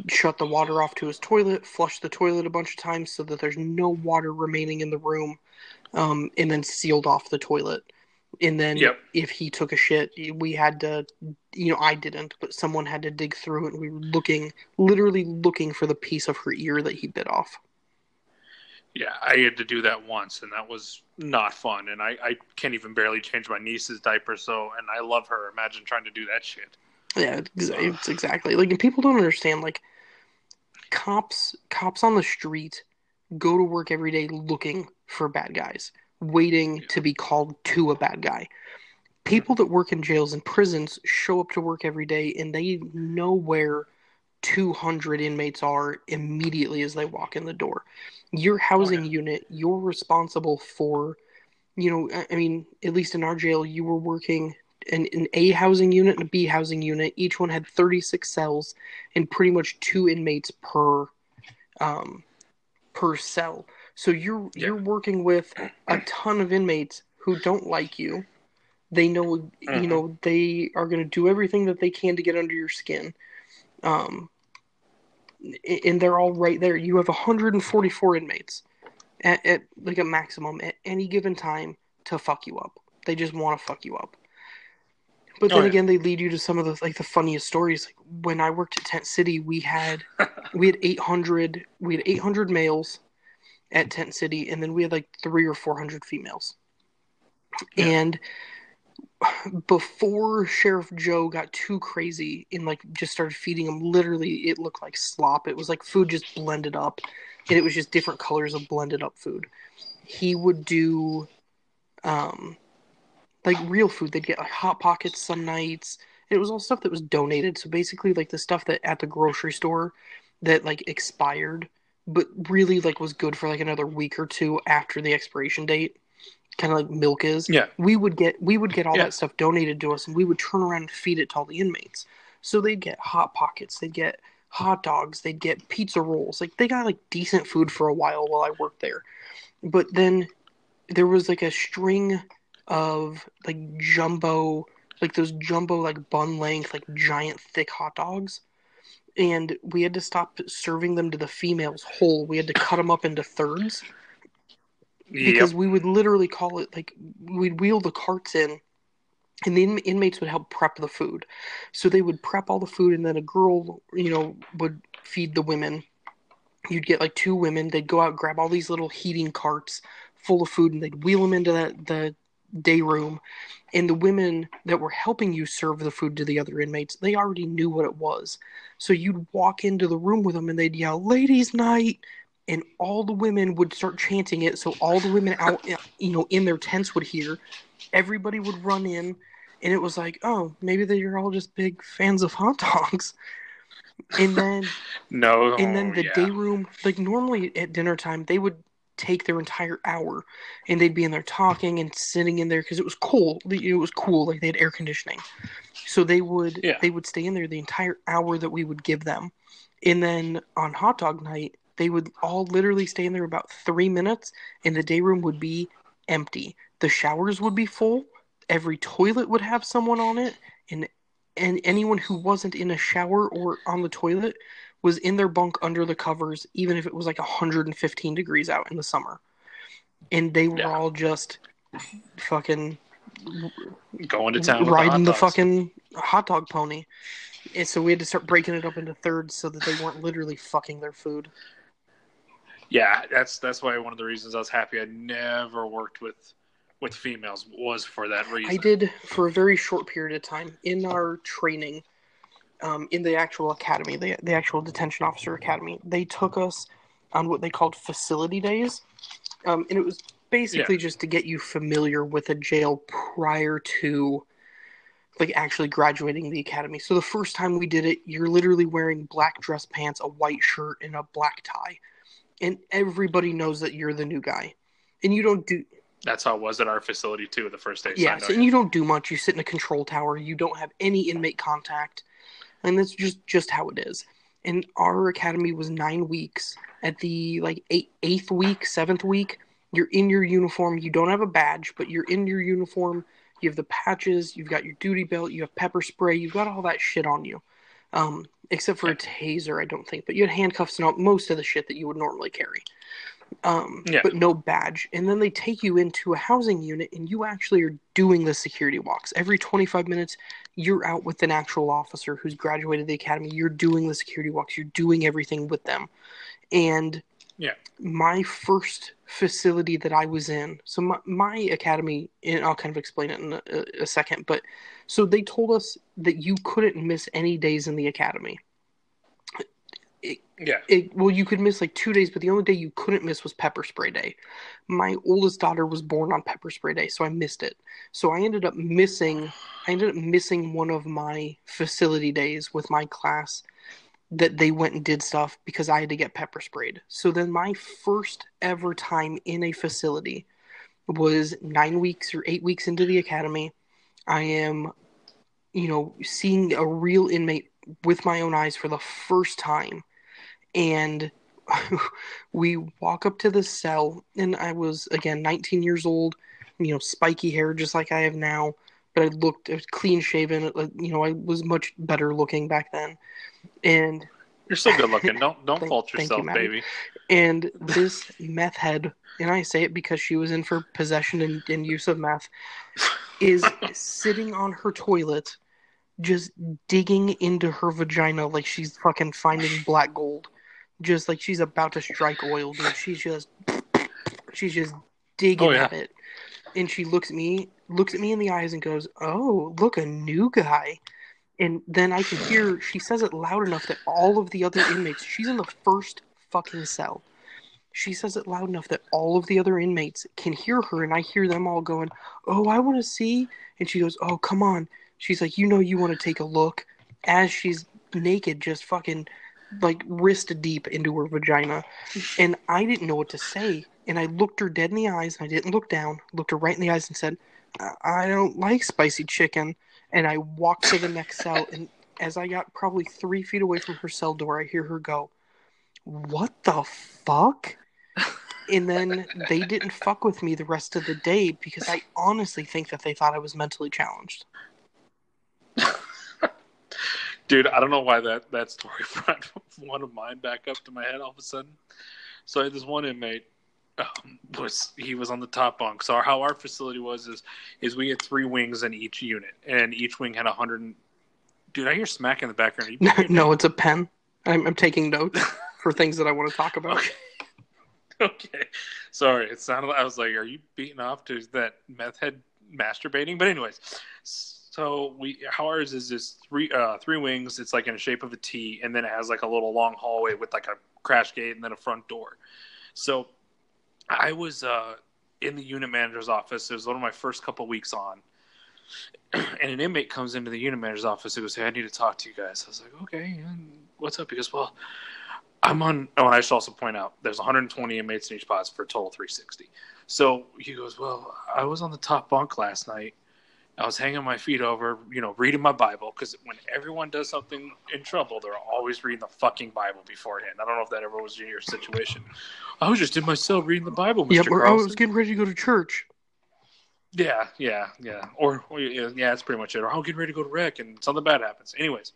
shut the water off to his toilet, flushed the toilet a bunch of times so that there's no water remaining in the room, um, and then sealed off the toilet. And then Yep. if he took a shit, we had to, you know, I didn't, but someone had to dig through it. And we were looking, literally looking for the piece of her ear that he bit off. Yeah, I had to do that once, and that was not fun. And I, I can't even barely change my niece's diaper. So, and I love her. Imagine trying to do that shit. Yeah, it's, it's exactly like, and people don't understand. Like, cops, cops on the street go to work every day looking for bad guys, waiting to be called to a bad guy. People that work in jails and prisons show up to work every day, and they know where 200 inmates are immediately as they walk in the door. Your housing yeah. unit, you're responsible for. You know, I- I mean, at least in our jail, you were working an, an A housing unit and a B housing unit. Each one had 36 cells and pretty much two inmates per um, per cell. So you're Yeah. you're working with a ton of inmates who don't like you. They know you know they are going to do everything that they can to get under your skin. Um, and they're all right there. You have 144 inmates at, at like a maximum at any given time to fuck you up. They just want to fuck you up. But Oh, then yeah. again, they lead you to some of the like the funniest stories. Like when I worked at Tent City, we had we had 800 we had 800 males at Tent City, and then we had like three or 400 females. Yeah. And before Sheriff Joe got too crazy and like just started feeding them, literally it looked like slop. It was like food just blended up, and it was just different colors of blended up food. He would do, um, like real food. They'd get like hot pockets some nights. It was all stuff that was donated. So basically, like the stuff that at the grocery store that like expired, but really like was good for like another week or two after the expiration date. Kind of like milk is Yeah. we would get we would get all Yeah. that stuff donated to us and we would turn around and feed it to all the inmates so they'd get hot pockets they'd get hot dogs they'd get pizza rolls like they got like decent food for a while while i worked there but then there was like a string of like jumbo like those jumbo like bun length like giant thick hot dogs and we had to stop serving them to the females whole. We had to cut them up into thirds. Because Yep. we would literally call it like we'd wheel the carts in and the in- inmates would help prep the food. So they would prep all the food and then a girl you know would feed the women. You'd get like two women. They'd go out grab all these little heating carts full of food and they'd wheel them into that the day room and the women that were helping you serve the food to the other inmates they already knew what it was so you'd walk into the room with them and they'd yell ladies night and all the women would start chanting it so all the women out you know in their tents would hear everybody would run in and it was like oh maybe they're all just big fans of hot dogs and then No. and then the oh, yeah. day room like normally at dinner time they would take their entire hour and they'd be in there talking and sitting in there because it was cool. It was cool like they had air conditioning. So they would Yeah. they would stay in there the entire hour that we would give them. And then on hot dog night they would all literally stay in there about three minutes and the day room would be empty. The showers would be full. Every toilet would have someone on it and and anyone who wasn't in a shower or on the toilet was in their bunk under the covers even if it was like 115 degrees out in the summer and they were Yeah. all just fucking Going to town. riding the, the, fucking hot dog pony and so we had to start breaking it up into thirds so that they weren't literally fucking their food. Yeah, that's that's why one of the reasons I was happy I never worked with with females was for that reason. I did for a very short period of time in our training, um, in the actual academy, the the actual detention officer academy. They took us on what they called facility days, um, and it was basically just to get you familiar with a jail prior to like actually graduating the academy. So the first time we did it, you're literally wearing black dress pants, a white shirt, and a black tie. And everybody knows that you're the new guy. And you don't do That's how it was at our facility too. The first day. yeah, so, and you don't do much. You sit in a control tower. You don't have any inmate contact, and that's just just how it is. And our academy was nine weeks. At the like eight, eighth week, seventh week, you're in your uniform. You don't have a badge, but you're in your uniform. You have the patches. You've got your duty belt. You have pepper spray. You've got all that shit on you, um, except for a taser, I don't think. But you had handcuffs and all, most of the shit that you would normally carry um, Yeah. but no badge. And then they take you into a housing unit, and you actually are doing the security walks every 25 minutes. You're out with an actual officer who's graduated the academy. You're doing the security walks. You're doing everything with them. And Yeah. my first facility that I was in, so my, my academy, and I'll kind of explain it in a, a- a second, but so they told us that you couldn't miss any days in the academy. Yeah. It, well, you could miss like two days, but the only day you couldn't miss was pepper spray day. My oldest daughter was born on pepper spray day, so I missed it. So I ended up missing. I ended up missing one of my facility days with my class that they went and did stuff because I had to get pepper sprayed. So then my first ever time in a facility was nine weeks or eight weeks into the academy. I am, you know, seeing a real inmate with my own eyes for the first time and we walk up to the cell and i was again 19 years old you know spiky hair just like i have now but i looked I clean shaven you know i was much better looking back then and You're still good looking. Don't don't Thank- fault thank you, yourself, baby. and this meth head and i say it because she was in for possession and, and use of meth is sitting on her toilet just digging into her vagina like she's fucking finding black gold just like she's about to strike oil dude. She's just she's just digging Oh, yeah. at it. And she looks at me looks at me in the eyes and goes oh look a new guy. And then i can hear she says it loud enough that all of the other inmates she's in the first fucking cell. She says it loud enough that all of the other inmates can hear her and i hear them all going oh i want to see. And she goes oh come on. She's like you know you want to take a look. As she's naked just fucking like wrist deep into her vagina. And i didn't know what to say. And i looked her dead in the eyes and i didn't look down. Looked her right in the eyes and said i, don't like spicy chicken. And i walked to the next cell. And as i got probably three feet away from her cell door i hear her go what the fuck? And then they didn't fuck with me the rest of the day because i honestly think that they thought i was mentally challenged. Dude, I don't know why that, that story brought one of mine back up to my head all of a sudden. So I had this one inmate um, was he was on the top bunk. So how our facility was is is we had three wings in each unit, and each wing had a hundred. Dude, I hear smack in the background. You no it's a pen I'm, I'm taking notes for things that i want to talk about Okay. okay. Sorry, it sounded. I was like, "Are you beating off to that meth head masturbating?" But anyways, so we how ours is this three uh three wings. It's like in the shape of a T, and then it has like a little long hallway with like a crash gate and then a front door. So I was uh in the unit manager's office. It was one of my first couple weeks on. And an inmate comes into the unit manager's office. He goes, "Hey, I need to talk to you guys." I was like, "Okay, what's up?" He goes, "Well, I'm on. Oh, and I should also point out there's 120 inmates in each pods for a total 360. So he goes, Well, I was on the top bunk last night. I was hanging my feet over, you know, reading my Bible because when everyone does something in trouble, they're always reading the fucking Bible beforehand. I don't know if that ever was in your situation. I was just in my cell reading the Bible, Mr. Or I was getting ready to go to church. Yeah, yeah, yeah. Or, or yeah, yeah, that's pretty much it. Or I'm getting ready to go to rec and something bad happens. Anyways,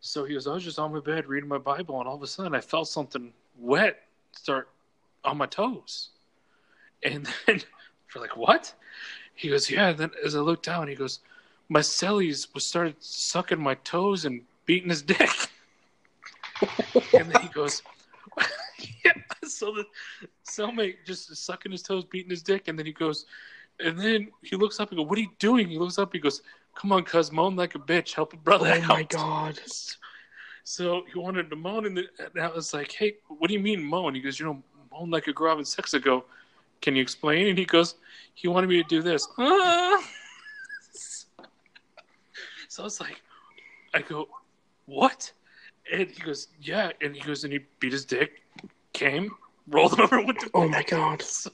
so he goes, I was just on my bed reading my Bible, and all of a sudden I felt something wet start on my toes. And then we're like, what? He goes, yeah. And then as I looked down, he goes, my cellies was started sucking my toes and beating his dick. and then he goes, yeah. So the cellmate just sucking his toes, beating his dick, and then he goes, and then he looks up and goes, "What are you doing?" He looks up, he goes, "Come on, cuz, moan like a bitch, help a brother Oh out." my god. So he wanted to moan, and, the, and I was like, "Hey, what do you mean moan?" He goes, "You know, moan like a girl having sex." I go, "Can you explain?" And he goes, "He wanted me to do this." Ah. So I was like, I go, "What?" And he goes, "Yeah." And he goes, and he beat his dick, came, rolled him over, went to Oh my god. so,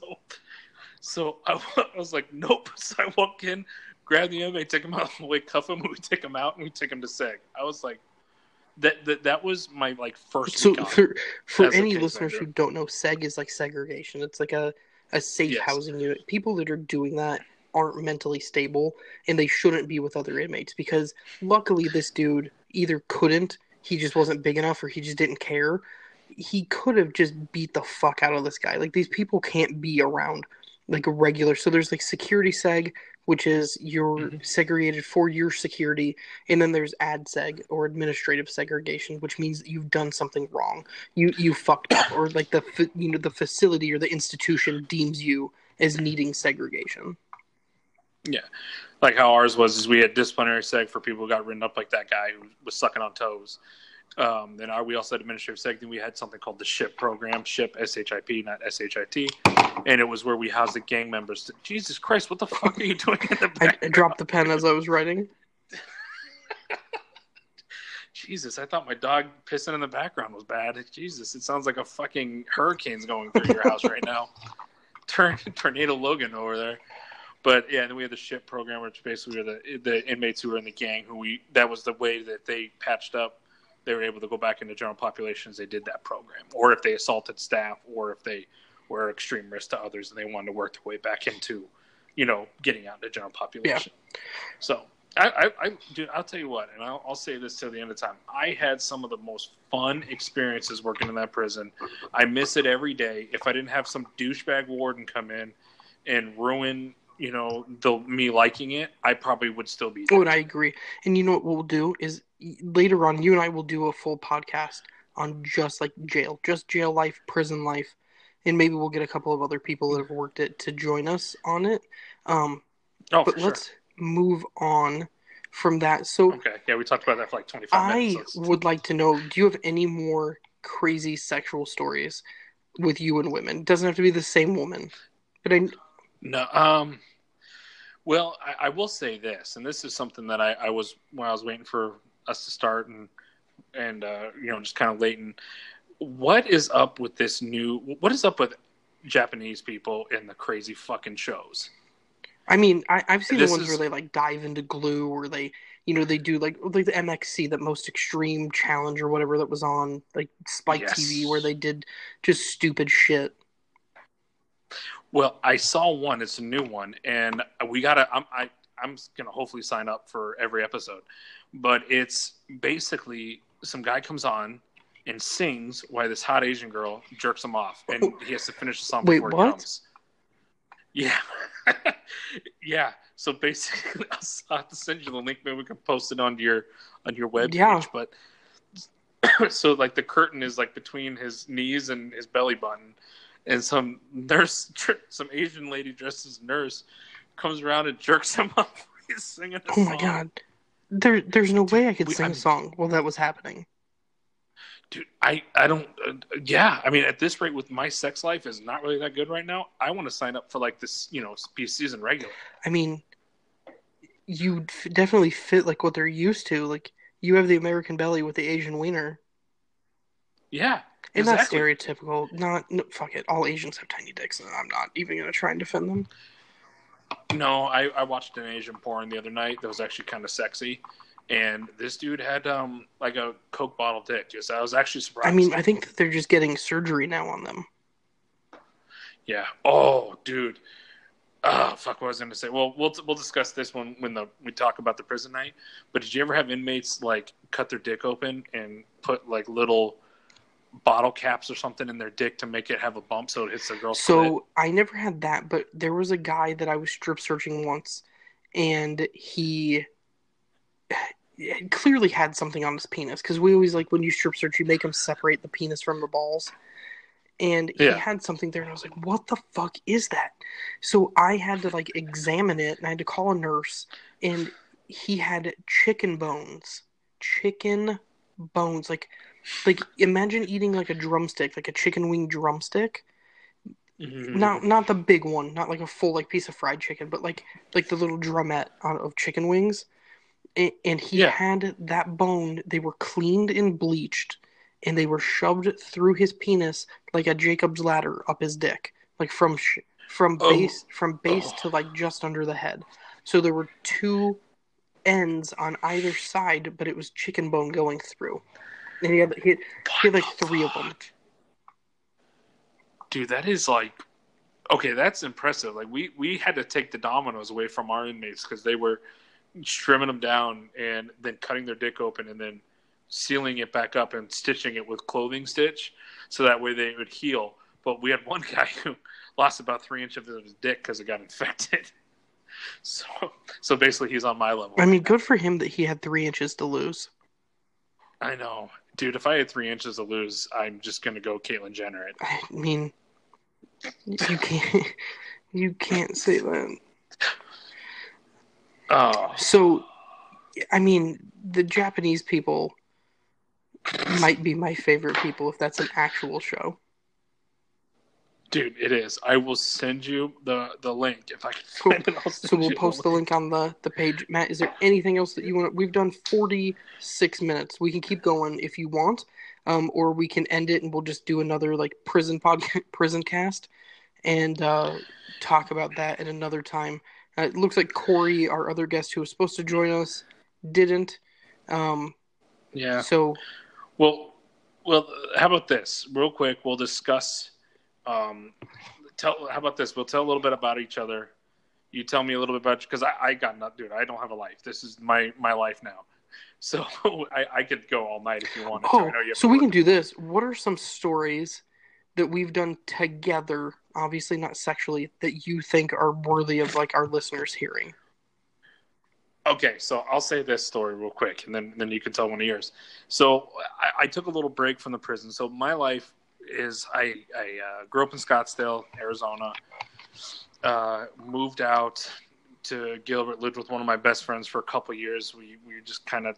so I, I was like, nope. So I walk in, grab the inmate, take him out, we cuff him, and we take him out, and we take him to seg. I was like, that that, that was my like first. So week on it. for for any listeners who don't know, seg is like segregation. It's like a a safe Yes. housing unit. People that are doing that aren't mentally stable, and they shouldn't be with other inmates because luckily this dude either couldn't, he just wasn't big enough, or he just didn't care. He could have just beat the fuck out of this guy. Like these people can't be around like a regular. So there's like security seg, which is you're Mhm. segregated for your security, and then there's ad seg or administrative segregation, which means that you've done something wrong. You you fucked up, or like the you know the facility or the institution deems you as needing segregation. Yeah, like how ours was, is we had disciplinary seg for people who got written up like that guy who was sucking on toes. Um, then our, we also had administrative seg. Then we had something called the SHIP program, SHIP S H I P, not S H I T, and it was where we housed the gang members. Jesus Christ, what the fuck are you doing in the I, back? I dropped the pen as I was writing. Jesus, I thought my dog pissing in the background was bad. Jesus, it sounds like a fucking hurricane's going through your house right now. Turn tornado Logan over there. But yeah, and then we had the ship program, which basically were the the inmates who were in the gang who we that was the way that they patched up. They were able to go back into general populations. They did that program, or if they assaulted staff, or if they were extreme risk to others and they wanted to work their way back into, you know, getting out into general population. So I, I, I dude, I'll tell you what, and I'll, I'll say this till the end of time. I had some of the most fun experiences working in that prison. I miss it every day. If I didn't have some douchebag warden come in and ruin, you know, the me liking it, I probably would still be. Oh, and I agree. And you know what we'll do is later on, you and I will do a full podcast on just like jail, just jail life, prison life, and maybe we'll get a couple of other people that have worked it to join us on it. Um, oh, but let's move on from that. So Okay, yeah, we talked about that for like twenty five I minutes. would like to know: Do you have any more crazy sexual stories with you and women? It doesn't have to be the same woman, but I No, um, well, I, I will say this, and this is something that I, I was when I was waiting for us to start, and and uh, you know, just kind of late. And what is up with this new? What is up with Japanese people in the crazy fucking shows? I mean, I, I've seen This the ones is- where they like dive into glue, or they, you know, they do like like the MXC, that most extreme challenge or whatever that was on like Spike Yes. TV, where they did just stupid shit. Well, I saw one. It's a new one, and we gotta. I'm I, I'm gonna hopefully sign up for every episode, but it's basically some guy comes on and sings while this hot Asian girl jerks him off, and oh. he has to finish the song Wait, before what? he comes. Yeah, yeah. So basically, I'll have to send you the link. Maybe we can post it onto your on your web Yeah. page. But so like the curtain is like between his knees and his belly button, and some nurse, some Asian lady dressed as nurse, comes around and jerks him up. He's singing. A Oh my song. god, there there's no way I could we- sing I'm- a song while that was happening. dude! I I don't. Uh, yeah, I mean, at this rate, with my sex life is not really that good right now. I want to sign up for like this, you know, be a season regular. I mean, you f- definitely fit like what they're used to. Like you have the American belly with the Asian wiener, Yeah, and exactly. that's stereotypical. Not no, fuck it. All Asians have tiny dicks, and I'm not even gonna try and defend them. No, I, I watched an Asian porn the other night that was actually kind of sexy, and this dude had um like a Coke bottle dick. Just I was actually surprised. I mean, I think that they're just getting surgery now on them. yeah. Oh, dude. Oh, fuck! What was I was to say. Well, we'll we'll discuss this when when the we talk about the prison night. But did you ever have inmates like cut their dick open and put like little bottle caps or something in their dick to make it have a bump so it hits the girl's clit? So I never had that, but there was a guy that I was strip searching once, and he clearly had something on his penis because we always like when you strip search, you make him separate the penis from the balls. And he Yeah. had something there, and I was like, "What the fuck is that?" So I had to like examine it, and I had to call a nurse, and he had chicken bones, chicken bones, like like imagine eating like a drumstick, like a chicken wing drumstick, Mhm. not not the big one, not like a full like piece of fried chicken, but like like the little drumette of chicken wings. A- And he Yeah. had that bone. They were cleaned and bleached, and they were shoved through his penis like a Jacob's ladder up his dick, like from sh- from Oh. base from base Oh. to like just under the head. So there were two ends on either side, but it was chicken bone going through. And he had he he had like three of them. Dude, that is like okay. That's impressive. Like we we had to take the dominoes away from our inmates because they were trimming them down and then cutting their dick open and then sealing it back up and stitching it with clothing stitch so that way they would heal. But we had one guy who lost about three inches of his dick because it got infected. So so basically, he's on my level. I mean, good for him that he had three inches to lose. I know, dude. If I had three inches to lose, I'm just gonna go Caitlyn Jenner it. I mean, you can't you can't say that. Oh, So, I mean, the Japanese people might be my favorite people if that's an actual show. Dude, it is. I will send you the the link if I can Cool. find it. I'll So we'll post the link on the the page. Matt, is there anything else that you want? We've done forty six minutes. We can keep going if you want, um, or we can end it and we'll just do another like prison podcast, prison cast, and uh, talk about that at another time. Uh, it looks like Corey, our other guest who was supposed to join us, didn't. Um, Yeah. so Well, well, how about this, real quick? We'll discuss. Um, tell. How about this? We'll tell a little bit about each other. You tell me a little bit about because I, I got not, dude. I don't have a life. This is my my life now. So I, I could go all night if you to. I Oh, know you so to we work. can do this. What are some stories that we've done together, obviously not sexually, that you think are worthy of like our listeners hearing? Okay, so I'll say this story real quick, and then then you can tell one of yours. So I, I took a little break from the prison. So my life is I I uh, grew up in Scottsdale, Arizona. Uh, moved out to Gilbert, lived with one of my best friends for a couple years. We we just kind of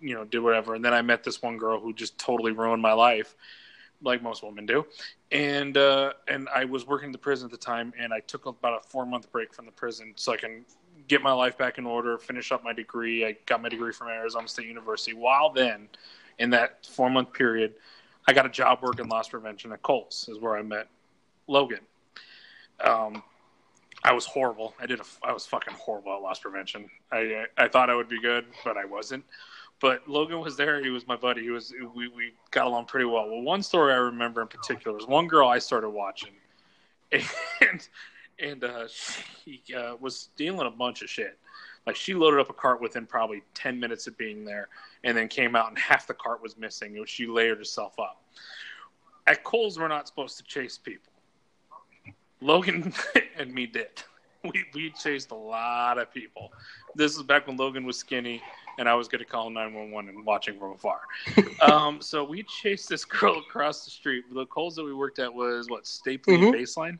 you know did whatever, and then I met this one girl who just totally ruined my life, like most women do. And uh, and I was working in the prison at the time, and I took about a four month break from the prison so I can get my life back in order, finish up my degree. I got my degree from Arizona State University. While then, in that four month period, I got a job working loss prevention at Kohl's, is where I met Logan. Um, I was horrible. I did a, I was fucking horrible at loss prevention. I I thought I would be good, but I wasn't. But Logan was there. He was my buddy. He was we, we got along pretty well. Well, one story I remember in particular was one girl I started watching, and and uh, she uh, was stealing a bunch of shit. Like she loaded up a cart within probably ten minutes of being there, and then came out and half the cart was missing. She layered herself up. At Kohl's, we're not supposed to chase people. Logan and me did. We we chased a lot of people. This is back when Logan was skinny, and I was going to call nine one one and watching from afar. um, so we chased this girl across the street. The Kohl's that we worked at was what Stapley Mhm. Baseline.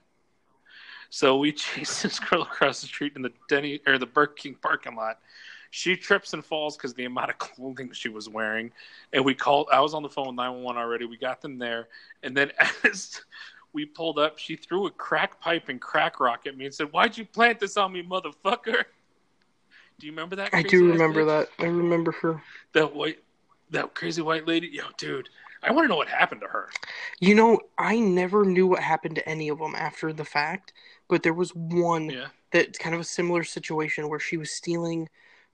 So we chased this girl across the street in the Denny or the Burger King parking lot. She trips and falls because the amount of clothing she was wearing, and we called. I was on the phone with nine one one already. We got them there, and then as we pulled up, she threw a crack pipe and crack rock at me and said, "Why'd you plant this on me, motherfucker?" Do you remember that? I do remember bitch? that. I remember her. That white, that crazy white lady. Yo, dude, I want to know what happened to her. You know, I never knew what happened to any of them after the fact, but there was one Yeah. that's kind of a similar situation where she was stealing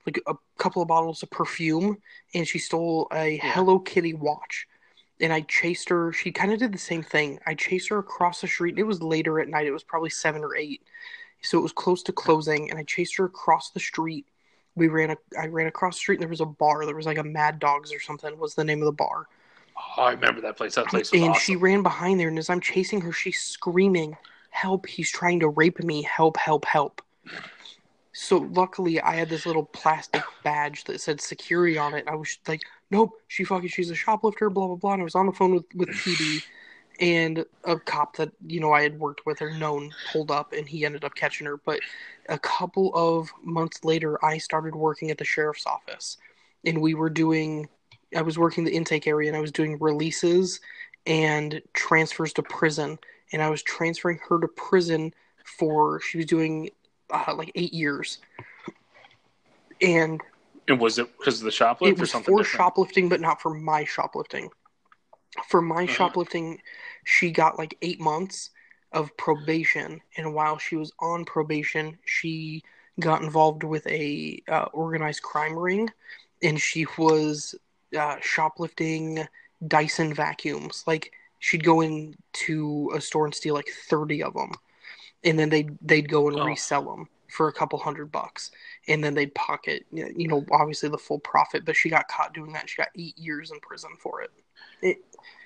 like a couple of bottles of perfume and she stole a Hello Kitty watch. And I chased her. She kind of did the same thing. I chased her across the street. It was later at night. It was probably seven or eight, so it was close to closing. And I chased her across the street. We ran. A, I ran across the street. and There was a bar. There was like a Mad Dogs or something. Was the name of the bar. Oh, I remember that place. That place was and awesome. she ran behind there, and as I'm chasing her, she's screaming, "Help! He's trying to rape me! Help! Help! Help!" So luckily, I had this little plastic badge that said security on it. I was like, nope, she fucking, she's a shoplifter, blah blah blah. And I was on the phone with with PD, and a cop that you know I had worked with or known pulled up, and he ended up catching her. But a couple of months later, I started working at the sheriff's office, and we were doing. I was working the intake area, and I was doing releases and transfers to prison, and I was transferring her to prison for she was doing uh, like eight years, and And was it because of the shoplift it or was something for different? shoplifting, but not for my shoplifting. For my Uh-huh. shoplifting, she got like eight months of probation, and while she was on probation, she got involved with a uh, organized crime ring, and she was uh, shoplifting Dyson vacuums. Like she'd go into a store and steal like thirty of them, and then they they'd go and Oh. resell them for a couple hundred bucks. And then they'd pocket you know obviously the full profit but she got caught doing that. She got eight years in prison for it.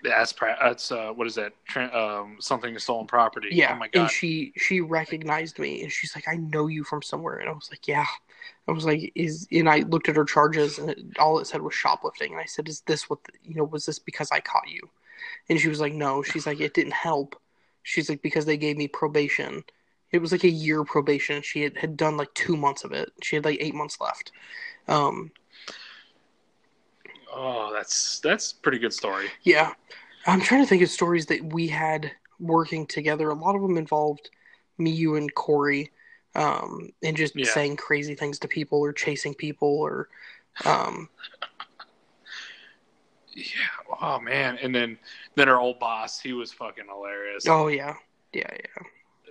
That's that's uh, what is that? Um, something stolen property. yeah Oh my god. and she she recognized me and she's like i know you from somewhere. And i was like yeah. I was like is and i looked at her charges and it, all it said was shoplifting. And i said is this what the, you know was this because i caught you? And she was like no. She's like it didn't help she's like because they gave me probation it was like a year probation she had, had done like two months of it she had like eight months left um oh, that's that's a pretty good story. Yeah. I'm trying to think of stories that we had working together. A lot of them involved me, you, and Corey, um, and just Yeah. saying crazy things to people or chasing people or, um, Yeah. Oh man. And then then our old boss, he was fucking hilarious. oh yeah, yeah, yeah,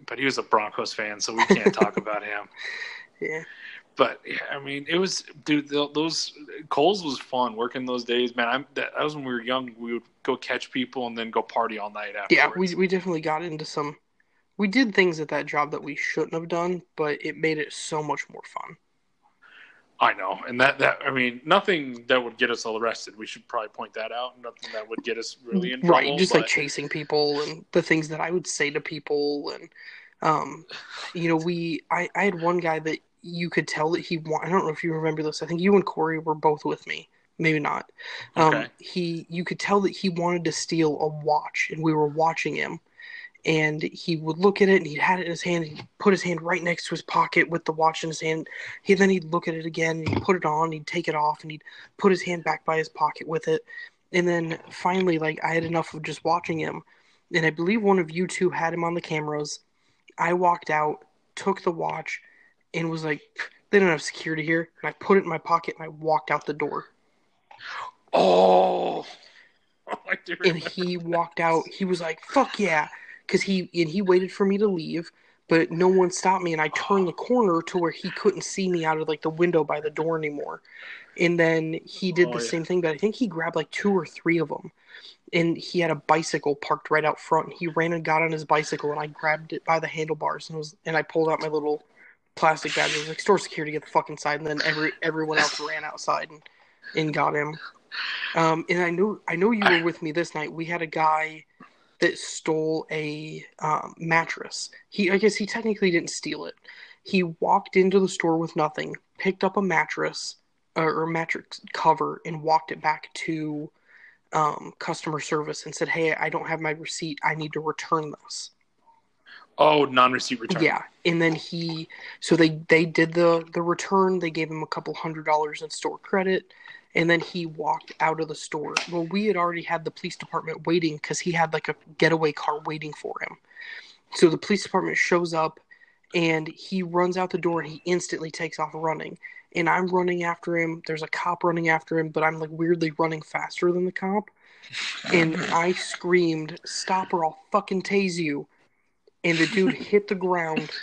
But he was a Broncos fan, so we can't talk about him. yeah. But yeah, I mean, it was dude. Those Kohl's was fun working those days, man. I'm that, that was when we were young. We would go catch people and then go party all night after. Yeah, we we definitely got into some. We did things at that job that we shouldn't have done, but it made it so much more fun. I know, and that that I mean, nothing that would get us all arrested. We should probably point that out. Nothing that would get us really in trouble. right just like chasing people and the things that i would say to people and um you know we i i had one guy that you could tell that he i don't know if you remember this i think you and corey were both with me maybe not um Okay. he you could tell that he wanted to steal a watch and we were watching him and he would look at it and he'd had it in his hand he'd put his hand right next to his pocket with the watch in his hand. He then he'd look at it again and he'd put it on he'd take it off and he'd put his hand back by his pocket with it. And then finally like i had enough of just watching him and i believe one of you two had him on the cameras. I walked out took the watch and was like they don't have security here and i put it in my pocket and i walked out the door. Oh, I do and he walked out. he was like fuck yeah because he and he waited for me to leave but no one stopped me and i turned the corner to where he couldn't see me out of like the window by the door anymore and then he did Oh, the yeah. same thing but i think he grabbed like two or three of them and he had a bicycle parked right out front and he ran and got on his bicycle and i grabbed it by the handlebars and was and i pulled out my little plastic badge. It was like store security, get the fuck inside, and then every everyone else ran outside and, and got him. Um, and I know I know you were with me this night. We had a guy that stole a um, mattress. He I guess he technically didn't steal it. He walked into the store with nothing, picked up a mattress uh, or mattress cover, and walked it back to um, customer service and said, "Hey, I don't have my receipt. I need to return this." Oh, non-receipt return. Yeah, and then he, so they they did the the return. They gave him a couple hundred dollars in store credit, and then he walked out of the store. Well, we had already had the police department waiting because he had like a getaway car waiting for him. So the police department shows up, and he runs out the door and he instantly takes off running. And I'm running after him. There's a cop running after him, but I'm like weirdly running faster than the cop. And I screamed, "Stop or I'll fucking tase you!" And the dude hit the ground.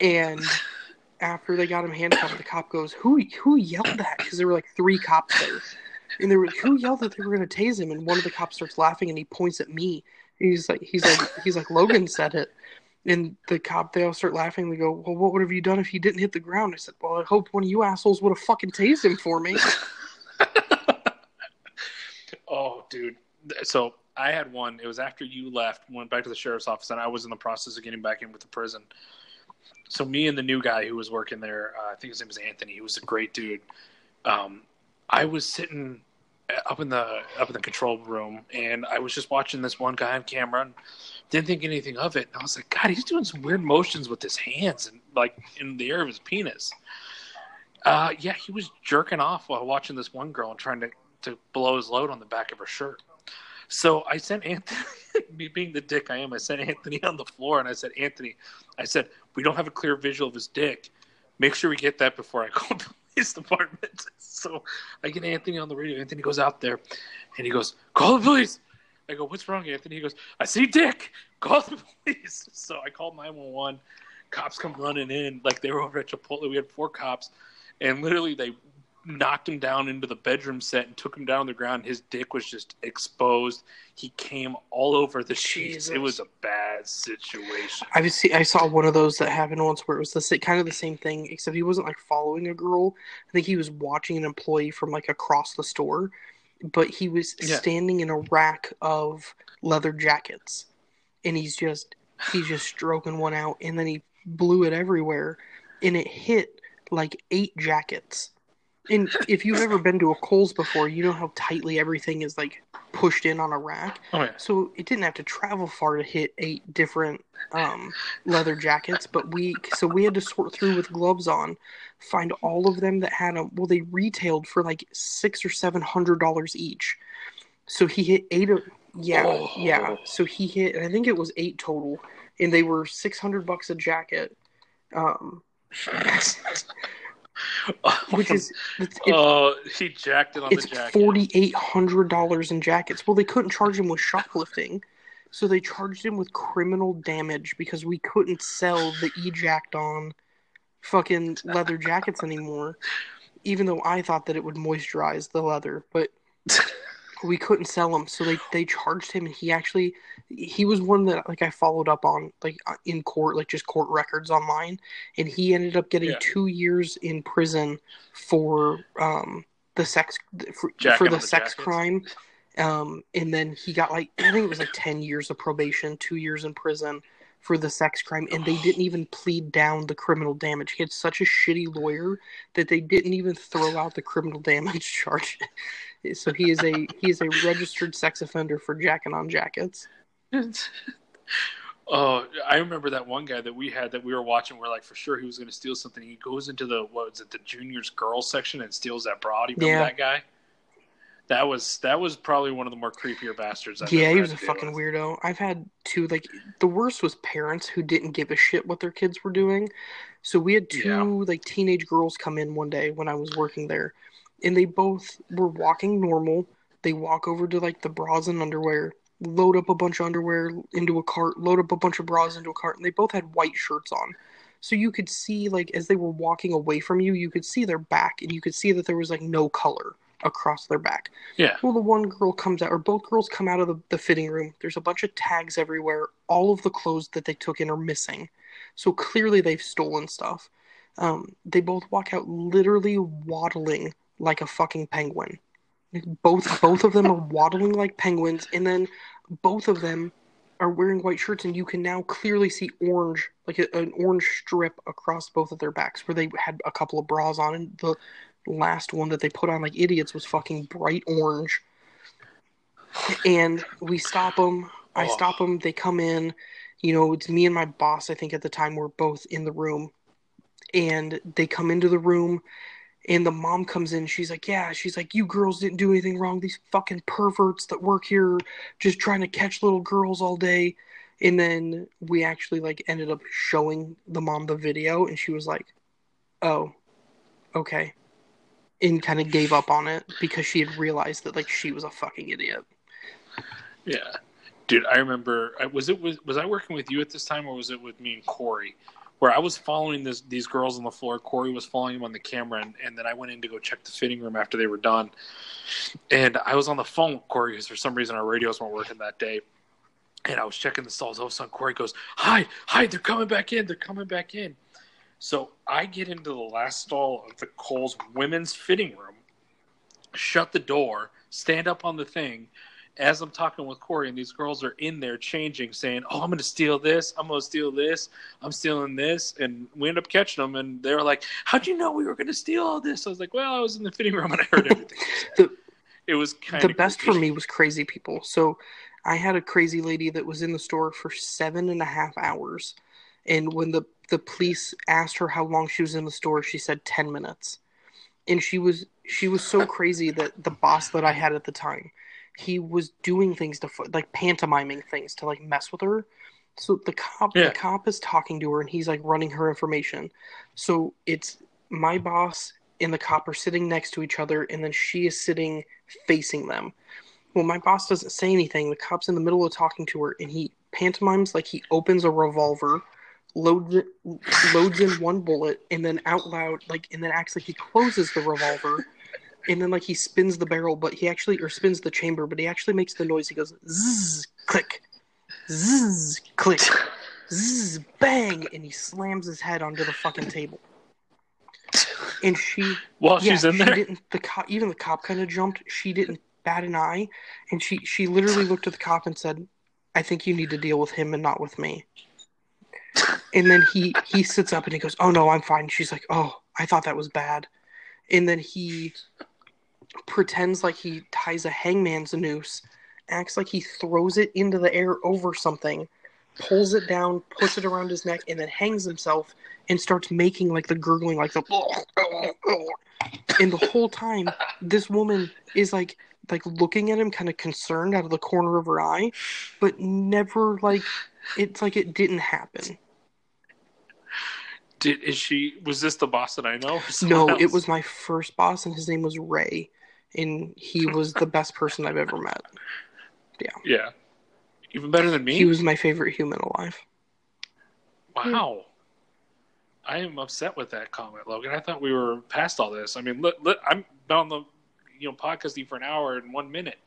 And after they got him handcuffed, the cop goes, "Who who yelled that?" Because there were like three cops there, and they were who yelled that they were going to tase him. And one of the cops starts laughing, and he points at me. He's like, he's like, he's like, Logan said it. And the cop, they all start laughing. They go, "Well, what would have you done if he didn't hit the ground?" I said, "Well, I hope one of you assholes would have fucking tased him for me." Oh, dude. So I had one. It was after you left, went back to the sheriff's office, and I was in the process of getting back in with the prison. So me and the new guy who was working there, uh, I think his name was Anthony. He was a great dude. Um, I was sitting up in the up in the control room, and I was just watching this one guy on camera, and didn't think anything of it. And I was like, God, he's doing some weird motions with his hands and like in the air of his penis. Uh, yeah, he was jerking off while watching this one girl and trying to to blow his load on the back of her shirt. So I sent Anthony, me being the dick I am, I sent Anthony on the floor and I said, Anthony, I said, we don't have a clear visual of his dick. Make sure we get that before I call the police department. So I get Anthony on the radio. Anthony goes out there and he goes, call the police. I go, what's wrong, Anthony? He goes, I see dick. Call the police. So I called 911. Cops come running in. Like they were over at Chipotle. We had four cops. And literally they knocked him down into the bedroom set and took him down on the ground. His dick was just exposed. He came all over the sheets. Jesus. It was a bad situation. I see, I saw one of those that happened once where it was the sa- kind of the same thing, except he wasn't like following a girl. I think he was watching an employee from like across the store, but he was Yeah. standing in a rack of leather jackets, and he's just he's just stroking one out, and then he blew it everywhere, and it hit like eight jackets. And if you've ever been to a Kohl's before, you know how tightly everything is like pushed in on a rack. Oh yeah. So it didn't have to travel far to hit eight different um, leather jackets, but we so we had to sort through with gloves on, find all of them that had them. Well, they retailed for like six or seven hundred dollars each. So he hit eight of yeah Oh. yeah. So he hit I think it was eight total, and they were six hundred bucks a jacket, um, which is it's, it- oh, he jacked it on it's the jacket. forty eight hundred dollars in jackets. Well, they couldn't charge him with shoplifting, so they charged him with criminal damage because we couldn't sell the ejacked on fucking leather jackets anymore. Even though I thought that it would moisturize the leather, but we couldn't sell him, so they they charged him, and he actually he was one that like I followed up on like uh, in court, like just court records online, and he ended up getting Yeah. two years in prison for um the sex for, for the the sex jackets? crime um and then he got like i think it was like 10 years of probation two years in prison for the sex crime and they didn't even plead down the criminal damage he had such a shitty lawyer that they didn't even throw out the criminal damage charge so he is a he is a registered sex offender for jacking on jackets oh, I remember that one guy that we had that we were watching. We're like, for sure he was going to steal something. He goes into the what was it, the juniors girls section and steals that bra. Do you remember Yeah. that guy? That was that was probably one of the more creepier bastards. I've yeah he was a fucking with. weirdo i've had two like the worst was parents who didn't give a shit what their kids were doing so we had two Yeah. like teenage girls come in one day when i was working there and they both were walking normal they walk over to like the bras and underwear load up a bunch of underwear into a cart load up a bunch of bras into a cart and they both had white shirts on so you could see like as they were walking away from you you could see their back and you could see that there was like no color across their back Yeah. well, the one girl comes out, or both girls come out of the, the fitting room. There's a bunch of tags everywhere. All of the clothes that they took in are missing. So clearly they've stolen stuff. Um, they both walk out literally waddling like a fucking penguin. Both both of them are waddling like penguins, and then both of them are wearing white shirts, and you can now clearly see orange, like a, an orange strip across both of their backs, where they had a couple of bras on, and the last one that they put on like idiots was fucking bright orange. And we stop them. I stop them. They come in. You know, it's me and my boss. I think at the time we're both in the room, and they come into the room. And the mom comes in. She's like, "Yeah." She's like, "You girls didn't do anything wrong. These fucking perverts that work here, just trying to catch little girls all day." And then we actually like ended up showing the mom the video, and she was like, "Oh, okay," and kind of gave up on it because she had realized that like she was a fucking idiot. Yeah, dude, I remember. Was it was was I working with you at this time, or was it with me and Corey? Where I was following this these girls on the floor. Corey was following them on the camera, and, and then I went in to go check the fitting room after they were done. And I was on the phone with Corey because for some reason our radios weren't working that day. And I was checking the stalls. All of a sudden, Corey goes, "Hi, hi! They're coming back in! They're coming back in!" So I get into the last stall of the Kohl's women's fitting room, shut the door, stand up on the thing, as I'm talking with Corey, and these girls are in there changing, saying, "Oh, I'm going to steal this. I'm going to steal this. I'm stealing this," and we end up catching them, and they were like, "How'd you know we were going to steal all this?" I was like, "Well, I was in the fitting room and I heard everything." the, it was kind the best for me was crazy people. So I had a crazy lady that was in the store for seven and a half hours, and when the the police asked her how long she was in the store, she said ten minutes, and she was she was so crazy that the boss that I had at the time he was doing things to like pantomiming things to like mess with her. So the cop, yeah. the cop is talking to her, and he's like running her information. So it's my boss and the cop are sitting next to each other, and then she is sitting facing them. Well, my boss doesn't say anything. The cop's in the middle of talking to her, and he pantomimes like he opens a revolver, loads it, loads in one bullet, and then out loud, like, and then acts like he closes the revolver and then like he spins the barrel, but he actually or spins the chamber, but he actually makes the noise. He goes zzz, click, zzz, click, zzz, bang, and he slams his head onto the fucking table. And she, while yeah, she's in she there, didn't. The cop, even the cop, kind of jumped. She didn't bat an eye, and she she literally looked at the cop and said, "I think you need to deal with him and not with me." And then he he sits up and he goes, "Oh no, I'm fine." She's like, "Oh, I thought that was bad." And then he pretends like he ties a hangman's noose, acts like he throws it into the air over something, pulls it down, puts it around his neck, and then hangs himself and starts making like the gurgling, like the. And the whole time, this woman is like like looking at him, kind of concerned out of the corner of her eye, but never like it's like it didn't happen. Did is she? Was this the boss that I know? No, else? it was my first boss, and his name was Ray and he was the best person I've ever met. Yeah. Yeah. Even better than me. He was my favorite human alive. Wow. I am upset with that comment, Logan. I thought we were past all this. I mean, look, look, I'm on the you know podcasting for an hour and one minute.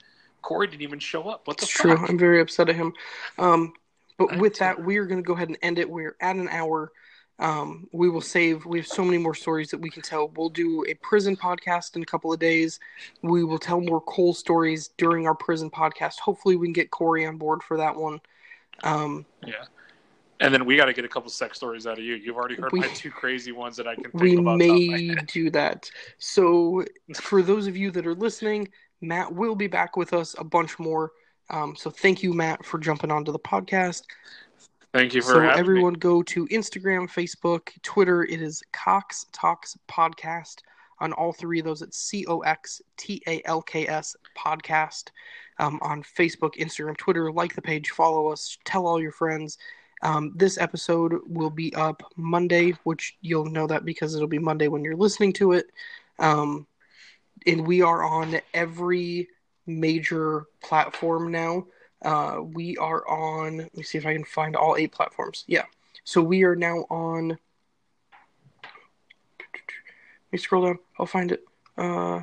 Corey didn't even show up. What the it's fuck? true. I'm very upset at him. Um, but with that, we're going to go ahead and end it. We're at an hour. Um, we will save. We have so many more stories that we can tell. We'll do a prison podcast in a couple of days. We will tell more Kohl's stories during our prison podcast. Hopefully, we can get Corey on board for that one. Um, yeah, and then we got to get a couple sex stories out of you. You've already heard we, my two crazy ones that I can. we may do that. So, for those of you that are listening, Matt will be back with us a bunch more. Um, so, thank you, Matt, for jumping onto the podcast. Thank you for so everyone me. go to Instagram, Facebook, Twitter. It is Cox Talks Podcast. On all three of those, it's C O X T A L K S Podcast. Um, on Facebook, Instagram, Twitter, like the page, follow us, tell all your friends. Um, this episode will be up Monday, which you'll know that because it'll be Monday when you're listening to it. Um, and we are on every major platform now. Uh, we are on. Let me see if I can find all eight platforms. Yeah. So we are now on. Let me scroll down. I'll find it. Uh,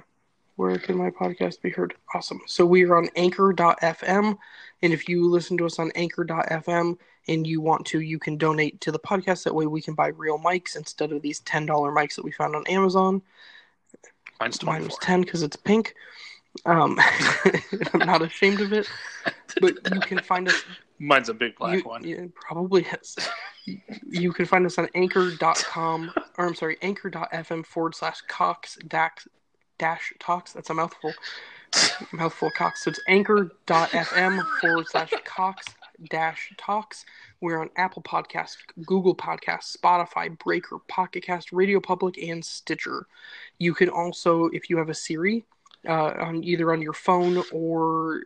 where can my podcast be heard? Awesome. So we are on anchor.fm. And if you listen to us on anchor.fm and you want to, you can donate to the podcast. That way we can buy real mics instead of these $10 mics that we found on Amazon. Mine's Mine was 10 because it's pink. Um, I'm not ashamed of it, but you can find us. Mine's a big black you, one. Probably is. You can find us on anchor.com, or I'm sorry, anchor.fm forward slash Cox dash, dash talks. That's a mouthful. mouthful Cox. So it's anchor.fm forward slash Cox dash talks. We're on Apple Podcast, Google Podcast, Spotify, Breaker, Pocket Cast, Radio Public, and Stitcher. You can also, if you have a Siri, uh, on either on your phone or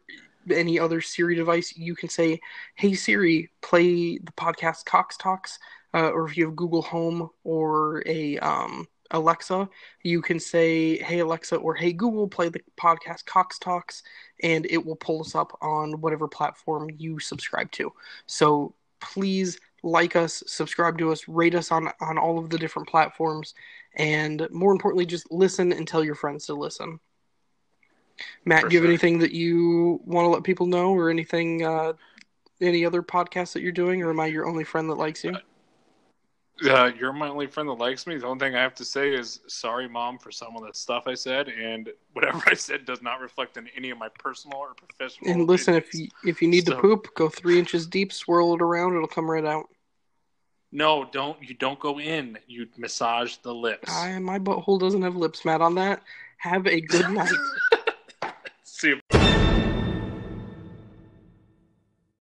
any other Siri device, you can say, "Hey Siri, play the podcast Cox Talks." Uh, or if you have Google Home or a um, Alexa, you can say, "Hey Alexa" or "Hey Google, play the podcast Cox Talks," and it will pull us up on whatever platform you subscribe to. So please like us, subscribe to us, rate us on on all of the different platforms, and more importantly, just listen and tell your friends to listen. Matt, do you have anything that you want to let people know, or anything, uh, any other podcasts that you're doing, or am I your only friend that likes you? Uh, you're my only friend that likes me. The only thing I have to say is sorry, mom, for some of the stuff I said, and whatever I said does not reflect in any of my personal or professional. And listen, if you if you need to poop, go three inches deep, swirl it around, it'll come right out. no, don't you don't go in. You massage the lips. I, my butthole doesn't have lips, Matt. On that, have a good night. See you.